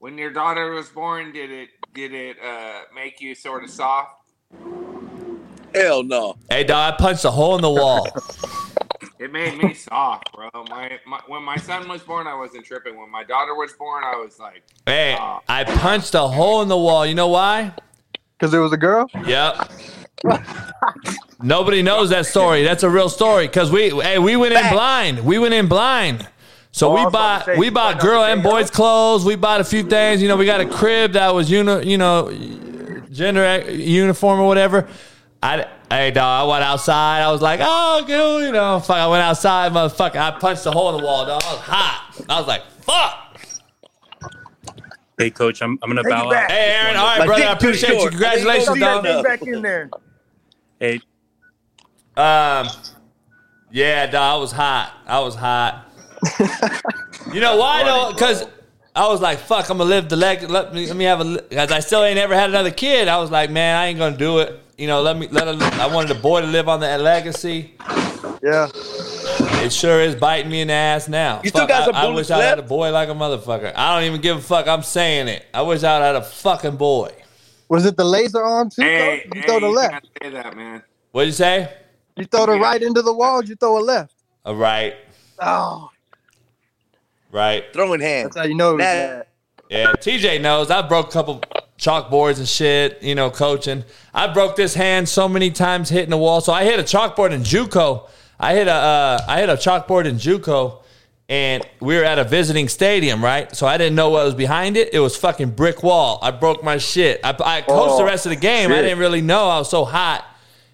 Speaker 8: When your daughter was born, did it did it uh, make you sort of soft?
Speaker 10: Hell no.
Speaker 3: Hey, dog, I punched a hole in the wall.
Speaker 8: It made me soft, bro. My, my when my son was born, I wasn't tripping. When my daughter was born, I was like,
Speaker 3: hey, I punched a hole in the wall. You know why?
Speaker 7: Because it was a girl.
Speaker 3: Yep. Nobody knows that story. That's a real story. Cause we, hey, we went in blind. We went in blind. So
Speaker 9: Oh,
Speaker 3: we
Speaker 9: was
Speaker 3: bought
Speaker 9: say,
Speaker 3: we
Speaker 9: you
Speaker 3: bought girl and boys
Speaker 9: of?
Speaker 3: clothes. We bought a few things. You know, we got a crib that was uni, you know, gender uniform or whatever. I hey dog, I went outside. I was like, oh, cool, you know, fuck. I went outside, motherfucker. I punched a hole in the wall, dog. I was hot. I was like, fuck.
Speaker 11: Hey, coach, I'm, I'm gonna
Speaker 9: Take
Speaker 11: bow out.
Speaker 3: Hey, Aaron. All right,
Speaker 10: My
Speaker 3: brother. I appreciate you. Congratulations,
Speaker 10: I
Speaker 9: Throw
Speaker 10: think
Speaker 9: that
Speaker 3: dog.
Speaker 9: back in there.
Speaker 11: Hey,
Speaker 3: Um, yeah, dog. I was hot. I was hot. You know why though? Because I was like, "Fuck, I'm gonna live the leg. Let me let me have a." Because I still ain't ever had another kid. I was like, "Man, I ain't gonna do it." You know, let me let. A, I wanted the boy to live on that legacy.
Speaker 7: Yeah.
Speaker 3: It sure is biting me in the ass now.
Speaker 10: You still
Speaker 3: Fuck,
Speaker 10: got
Speaker 3: I,
Speaker 10: some
Speaker 3: I
Speaker 10: bullets
Speaker 3: wish I had a boy like a motherfucker. I don't even give a fuck. I'm saying it. I wish I had a fucking boy.
Speaker 7: Was it the laser arm too?
Speaker 8: Hey,
Speaker 7: you
Speaker 8: hey,
Speaker 7: throw the
Speaker 8: you
Speaker 7: left.
Speaker 8: say that, man.
Speaker 3: What'd you say?
Speaker 7: You throw the right into the wall. You throw a left.
Speaker 3: All right,
Speaker 7: Oh,
Speaker 3: right.
Speaker 10: Throwing hands.
Speaker 7: that's how you know. it was
Speaker 3: Yeah, TJ knows. I broke a couple chalkboards and shit, you know, coaching. I broke this hand so many times hitting the wall. So I hit a chalkboard in JUCO. I hit a uh, I hit a chalkboard in JUCO and we were at a visiting stadium, right? So I didn't know what was behind it. It was fucking brick wall. I broke my shit. I, I coached the
Speaker 9: Oh,
Speaker 3: rest of the game. I didn't really know. I was so hot.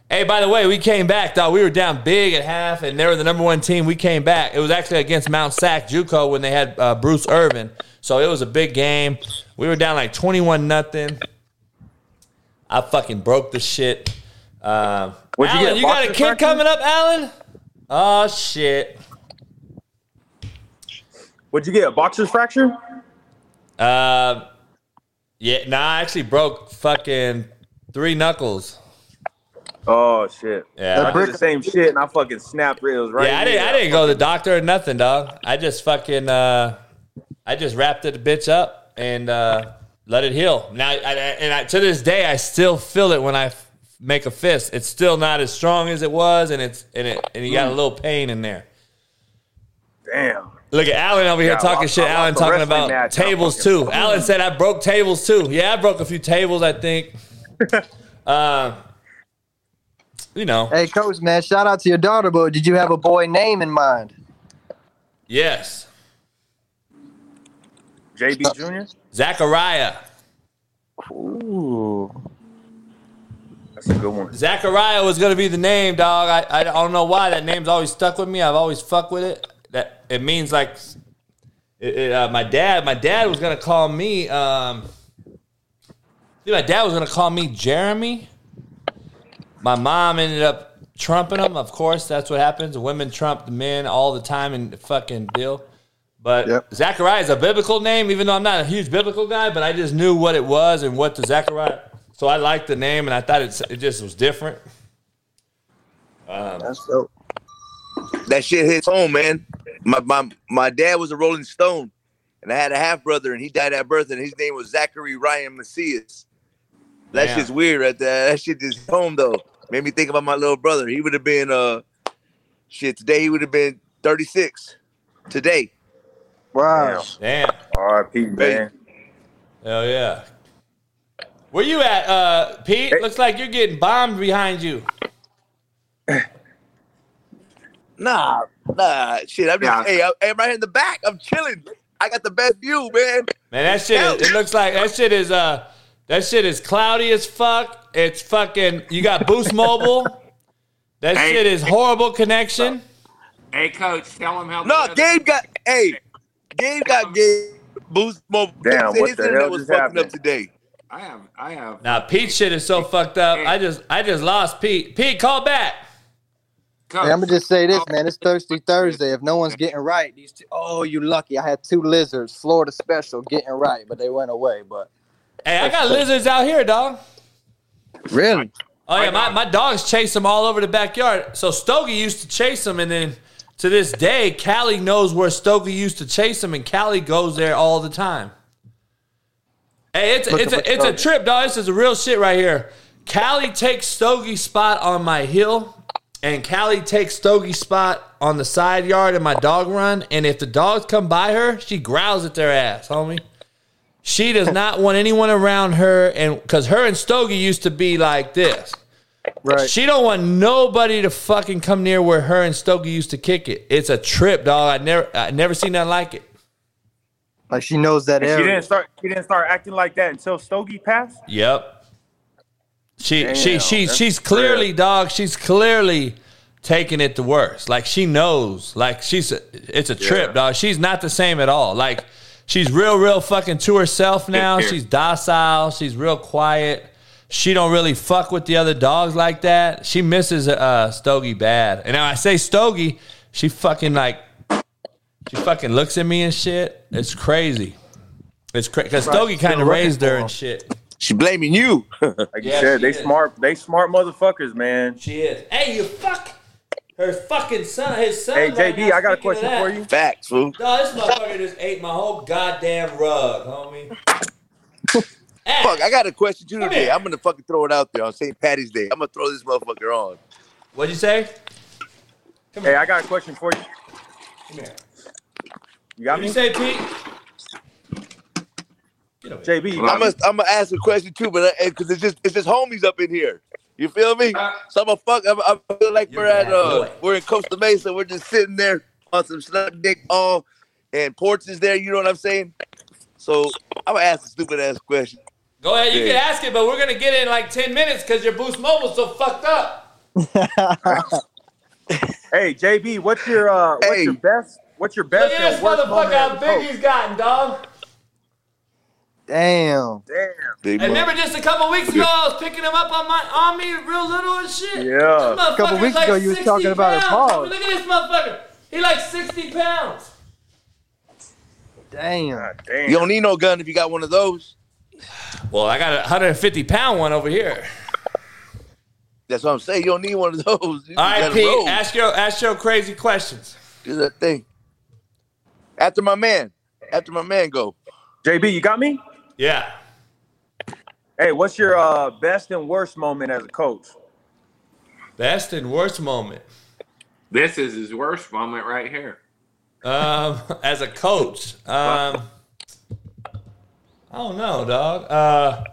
Speaker 3: Hey, by the way, we came back, though. We were down big at half, and they were the number one team. We came back. It was actually against Mount Sac JUCO when they had uh, Bruce Irvin. So it was a big game. We were down like twenty-one nothing. I fucking broke the shit. Um,
Speaker 9: What'd you get,
Speaker 3: you got a kid coming up, Alan? Oh shit.
Speaker 9: What'd you get? A boxer's fracture?
Speaker 3: Uh, yeah, nah, I actually broke fucking three knuckles.
Speaker 9: Oh shit.
Speaker 3: Yeah.
Speaker 9: I did the same shit and I fucking snapped reels right.
Speaker 3: yeah, I didn't. I didn't go to the doctor or nothing, dog. I just fucking. Uh, I just wrapped it bitch up and uh, let it heal. Now, I, I, and I, to this day, I still feel it when I f- make a fist. It's still not as strong as it was, and it's and it and you got a little pain in there.
Speaker 9: Damn.
Speaker 3: Look at Alan over here
Speaker 9: Yeah,
Speaker 3: talking
Speaker 9: lost-
Speaker 3: shit.
Speaker 9: I lost
Speaker 3: Alan talking about
Speaker 9: match. I'm
Speaker 3: tables
Speaker 9: fucking-
Speaker 3: too. Alan said I broke tables too. Yeah, I broke a few tables. I think. uh, you know.
Speaker 7: Hey, coach, man, shout out to your daughter, but did you have a boy name in mind?
Speaker 3: Yes.
Speaker 9: JB Jr.
Speaker 3: Zachariah.
Speaker 7: Ooh.
Speaker 9: That's a good one.
Speaker 3: Zachariah was gonna be the name, dog. I, I don't know why that name's always stuck with me. I've always fucked with it. That it means like it, it, uh, my dad. My dad was gonna call me. Um, see, my dad was gonna call me Jeremy. My mom ended up trumping him. Of course, that's what happens. Women trump the men all the time in the fucking deal. But
Speaker 7: Yep.
Speaker 3: Zachariah is a biblical name, even though I'm not a huge biblical guy. But I just knew what it was and what the Zachariah. So I liked the name, and I thought it it just was different. Um,
Speaker 7: That's dope.
Speaker 10: That shit hits home, man. My my my dad was a Rolling Stone, and I had a half brother, and he died at birth, and his name was Zachary Ryan Macias. That
Speaker 3: Damn.
Speaker 10: shit's weird right there. That shit just home though. Made me think about my little brother. He would have been uh shit today. He would have been 36 today.
Speaker 7: Wow.
Speaker 3: Damn.
Speaker 9: R.I.P. Man.
Speaker 3: Hell yeah. Where you at, uh, Pete? Looks like you're getting bombed behind you.
Speaker 10: Nah, nah, shit. I'm just
Speaker 8: Yeah.
Speaker 10: hey, I, am right in the back. I'm chilling. I got the best view, man.
Speaker 3: Man, that shit is, it looks like that shit is uh that shit is cloudy as fuck. It's fucking you got Boost Mobile. That
Speaker 8: Hey.
Speaker 3: shit is horrible connection.
Speaker 8: Hey, coach, tell him how.
Speaker 10: No,
Speaker 8: weather-
Speaker 10: Gabe got hey, Gabe got Gabe boost mobile.
Speaker 9: Damn,
Speaker 10: Said
Speaker 9: what the
Speaker 10: internet
Speaker 9: hell
Speaker 10: was
Speaker 9: just
Speaker 10: fucking
Speaker 9: happened?
Speaker 10: up today.
Speaker 8: I have. I have.
Speaker 3: Now Pete's shit is so fucked up. I just I just lost Pete. Pete, call back.
Speaker 8: Coach,
Speaker 7: Hey, I'm gonna just say this, man. It's Thirsty Thursday. If no one's getting right, these two, oh, you lucky. I had two lizards, Florida special, getting right, but they went away. But
Speaker 3: Hey, I got lizards out here, dog.
Speaker 7: really,
Speaker 3: Oh yeah, my, my dogs chase them all over the backyard. So Stogie used to chase them, and then to this day, Callie knows where Stogie used to chase them, and Callie goes there all the time. Hey, it's it's a it's a trip, dog. This is a real shit right here. Callie takes Stogie's spot on my hill, and Callie takes Stogie's spot on the side yard in my dog run. And if the dogs come by her, she growls at their ass, homie. She does not want anyone around her, and because her and Stogie used to be like this.
Speaker 7: right?
Speaker 3: She don't want nobody to fucking come near where her and Stogie used to kick it. It's a trip, dog. I never, I never seen nothing like it.
Speaker 7: Like she knows that
Speaker 9: And she didn't start. She didn't start acting like that until Stogie passed.
Speaker 3: Yep. She,
Speaker 9: Damn,
Speaker 3: she, she, she's clearly,
Speaker 9: trip.
Speaker 3: dog. She's clearly taking it the worst. Like she knows. Like she's, it's a trip,
Speaker 9: Yeah.
Speaker 3: dog. She's not the same at all. Like she's real, real fucking to herself now. She's docile. She's real quiet. She don't really fuck with the other dogs like that. She misses uh Stogie bad. And now I say Stogie, she fucking like She fucking looks at me and shit. It's crazy. It's crazy because Stogie kind of raised her and shit.
Speaker 10: She blaming you.
Speaker 9: Like you
Speaker 3: Yeah,
Speaker 9: said, they
Speaker 3: is.
Speaker 9: smart. They smart motherfuckers, man.
Speaker 3: She is. Hey, you fuck. Her fucking son, his son.
Speaker 9: Hey,
Speaker 3: right
Speaker 9: JB,
Speaker 3: now,
Speaker 9: I got a question for you.
Speaker 10: Facts, fool.
Speaker 3: No, this motherfucker just ate my whole goddamn rug, homie.
Speaker 10: Fuck, I got a question too
Speaker 3: Come
Speaker 10: today. I'm gonna fucking throw it out there on St. Patty's Day. I'm gonna throw this motherfucker on.
Speaker 3: What'd you say?
Speaker 9: Hey, I got a question for you.
Speaker 3: Come here.
Speaker 9: You got
Speaker 3: What'd
Speaker 9: me?
Speaker 3: you say, Pete?
Speaker 9: JB,
Speaker 10: I'm gonna I'm gonna ask a question too, but uh, because it's just it's just homies up in here. You feel me? So I'm a fuck. I'm, I feel like we're at uh we're in Costa Mesa. We're just sitting there on some snug dick all, and Ports is there. You know what I'm saying? So I'm gonna ask a stupid ass question.
Speaker 3: Go ahead, you
Speaker 10: Yeah.
Speaker 3: can ask it, but we're gonna get it in like ten minutes because your Boost Mobile's so fucked up.
Speaker 9: Hey, JB, what's your uh, what's your best? What's your best?
Speaker 3: Look
Speaker 9: best
Speaker 3: at
Speaker 9: and
Speaker 3: this motherfucker,
Speaker 9: moment
Speaker 3: how big he's gotten, dog.
Speaker 7: Damn.
Speaker 9: Damn.
Speaker 10: Big
Speaker 3: And remember just a couple weeks ago, I was picking him up on my on me real little and shit.
Speaker 9: Yeah.
Speaker 7: A couple weeks
Speaker 3: like
Speaker 7: ago, you was
Speaker 3: 60
Speaker 7: talking about a
Speaker 3: pounds.
Speaker 7: paws.
Speaker 3: Look at this motherfucker. He like 60 pounds.
Speaker 7: Damn.
Speaker 9: Damn.
Speaker 10: You don't need no gun if you got one of those.
Speaker 3: Well, I got a 150 pound one over here.
Speaker 10: That's what I'm saying. You don't need one of those. You
Speaker 3: All right, Pete,
Speaker 10: roll.
Speaker 3: ask your ask your crazy questions.
Speaker 10: Do that thing. After my man. After my man go.
Speaker 9: JB, you got me?
Speaker 3: Yeah.
Speaker 9: Hey, what's your uh, best and worst moment as a coach?
Speaker 3: Best and worst moment.
Speaker 8: This is his worst moment right here.
Speaker 3: Um, as a coach, um, I don't know, dog. Uh,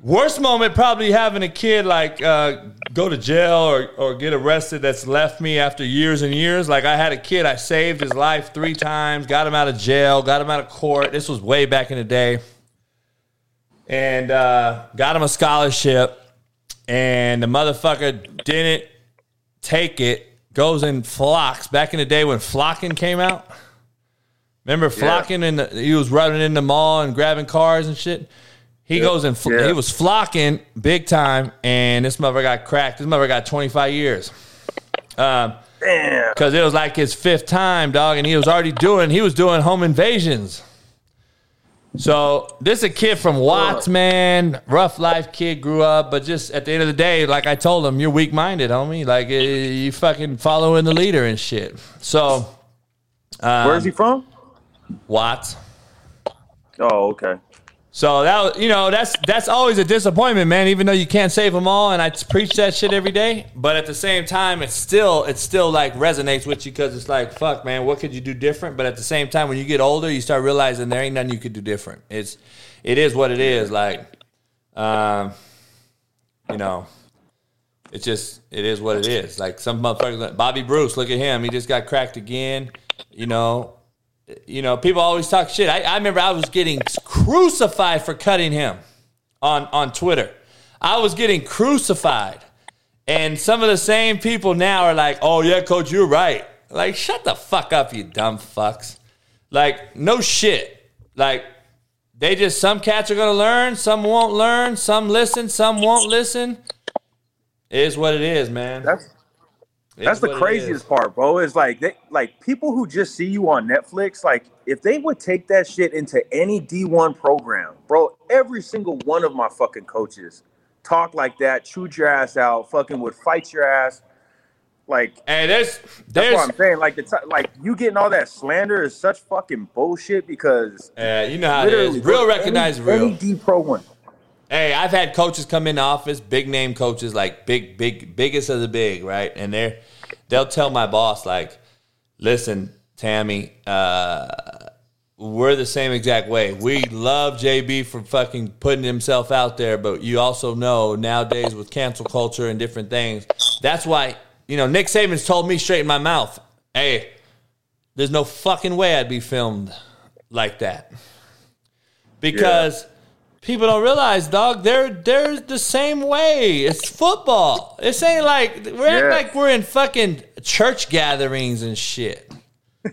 Speaker 3: worst moment probably having a kid like uh, go to jail or, or get arrested that's left me after years and years. Like I had a kid, I saved his life three times, got him out of jail, got him out of court. This was way back in the day, and uh, got him a scholarship. And the motherfucker didn't take it, goes and flocks. Back in the day when flocking came out, remember flocking? And he was running in the mall and grabbing cars and shit. He
Speaker 9: Yeah.
Speaker 3: goes and fl- he was flocking big time, and this mother got cracked. This mother got twenty five years. Um,
Speaker 9: Damn.
Speaker 3: because it was like his fifth time, dog, and he was already doing he was doing home invasions. So this is a kid from Watts, man, rough life kid, grew up, but just at the end of the day, like I told him, you're weak minded, homie. Like eh, you fucking following the leader and shit. So um,
Speaker 9: Where's he from?
Speaker 3: Watts.
Speaker 9: Oh, okay.
Speaker 3: So that you know that's that's always a disappointment, man. Even though you can't save them all, and I preach that shit every day, but at the same time, it's still it still like resonates with you because it's like fuck, man. What could you do different? But at the same time, when you get older, you start realizing there ain't nothing you could do different. It's it is what it is. Like, um, you know, it's just it is what it is. Like some motherfuckers, like Bobby Bruce, look at him. He just got cracked again. You know, you know, people always talk shit. I, I remember I was getting crucified for cutting him on on Twitter. I was getting crucified, and some of the same people now are like, "Oh yeah, coach, you're right." Like, shut the fuck up, you dumb fucks. Like, no shit. Like, they just some cats are gonna learn, some won't learn, some listen, some won't listen. It is what it is, man.
Speaker 9: That's That's the craziest part, bro. Is like they like people who just see you on Netflix. Like if they would take that shit into any D1 program, bro. Every single one of my fucking coaches talk like that, chewed your ass out, fucking would fight your ass. Like,
Speaker 3: hey, there's
Speaker 9: that's what I'm saying. Like the t- like you getting all that slander is such fucking bullshit because
Speaker 3: Yeah, you know how it is. Real recognize
Speaker 9: any,
Speaker 3: real.
Speaker 9: Any D pro one.
Speaker 3: Hey, I've had coaches come in the office, big name coaches, like big, big, biggest of the big, right? And they're they'll tell my boss, like, listen, Tammy, uh, we're the same exact way. We love JB for fucking putting himself out there, but you also know nowadays with cancel culture and different things, that's why, you know, Nick Saban's told me straight in my mouth, hey, there's no fucking way I'd be filmed like that. Because people don't realize, dog, they're they're the same way. It's football. This ain't like we're
Speaker 9: Yeah.
Speaker 3: like we're in fucking church gatherings and shit.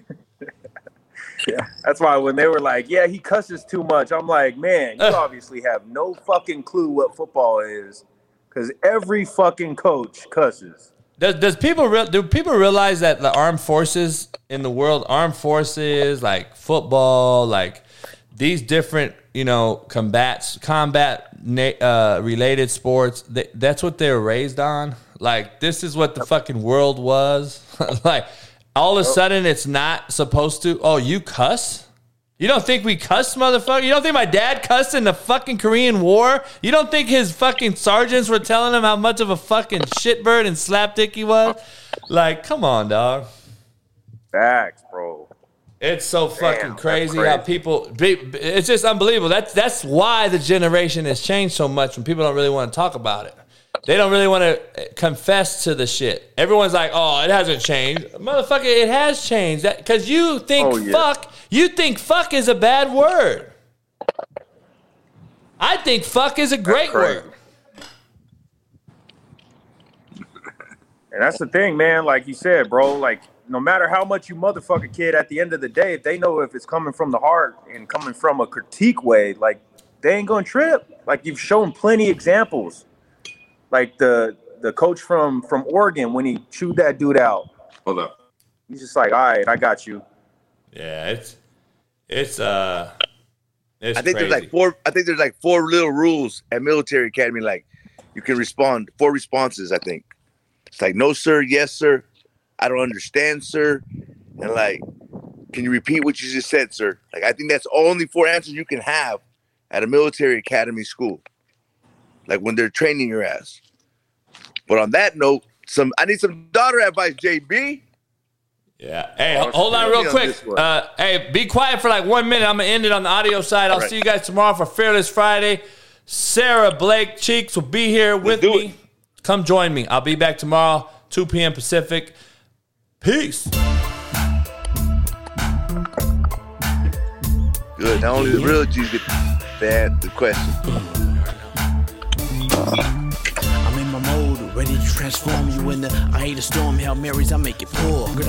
Speaker 9: Yeah, that's why when they were like, "Yeah, he cusses too much," I'm like, "Man, you obviously have no fucking clue what football is, because every fucking coach cusses."
Speaker 3: Does, does people real, do people realize that the armed forces in the world, armed forces like football, like these different you know combats, combat uh, related sports, th- that's what they were raised on. Like this is what the fucking world was. like all of a sudden it's not supposed to. Oh, you cuss? You don't think we cuss, motherfucker? You don't think my dad cussed in the fucking Korean War? You don't think his fucking sergeants were telling him how much of a fucking shitbird and slapdick he was? Like, come on, dog.
Speaker 9: Facts, bro.
Speaker 3: It's so fucking
Speaker 9: Damn, that's
Speaker 3: crazy, how people. be- It's just unbelievable. That's that's why the generation has changed so much. When people don't really want to talk about it, they don't really want to eh, confess to the shit. Everyone's like, "Oh, it hasn't changed, motherfucker. It has changed." That because you think
Speaker 9: Oh, yeah.
Speaker 3: fuck, you think fuck is a bad word. I think fuck is a great word.
Speaker 9: And that's the thing, man. Like you said, bro. Like no matter how much you motherfucker kid, at the end of the day, if they know if it's coming from the heart and coming from a critique way, like they ain't gonna trip. Like you've shown plenty examples. Like the the coach from from Oregon when he chewed that dude out.
Speaker 8: Hold up.
Speaker 9: He's just like, all right, I got you.
Speaker 3: Yeah, it's it's uh, it's
Speaker 10: I think
Speaker 3: crazy.
Speaker 10: there's like four. I think there's like four little rules at military academy. Like you can respond four responses. I think it's like no sir, yes sir, I don't understand sir, and like can you repeat what you just said, sir? Like I think that's only four answers you can have at a military academy school. Like when they're training your ass. But on that note, some I need some daughter advice, JB.
Speaker 3: Yeah. Hey,
Speaker 10: Oh,
Speaker 3: hold on real quick. Uh, hey, be quiet for like one minute. I'm gonna end it on the audio side. I'll
Speaker 10: right.
Speaker 3: see you guys tomorrow for Fearless Friday. Sarah Blake Cheeks will be here with me. Come join me. I'll be back tomorrow, 2 p.m. Pacific. Peace.
Speaker 10: Good. Not only the real G's get bad the question.
Speaker 1: I'm in my mode, ready to transform you in the I hate a storm, Hail Marys, I make it pour. Good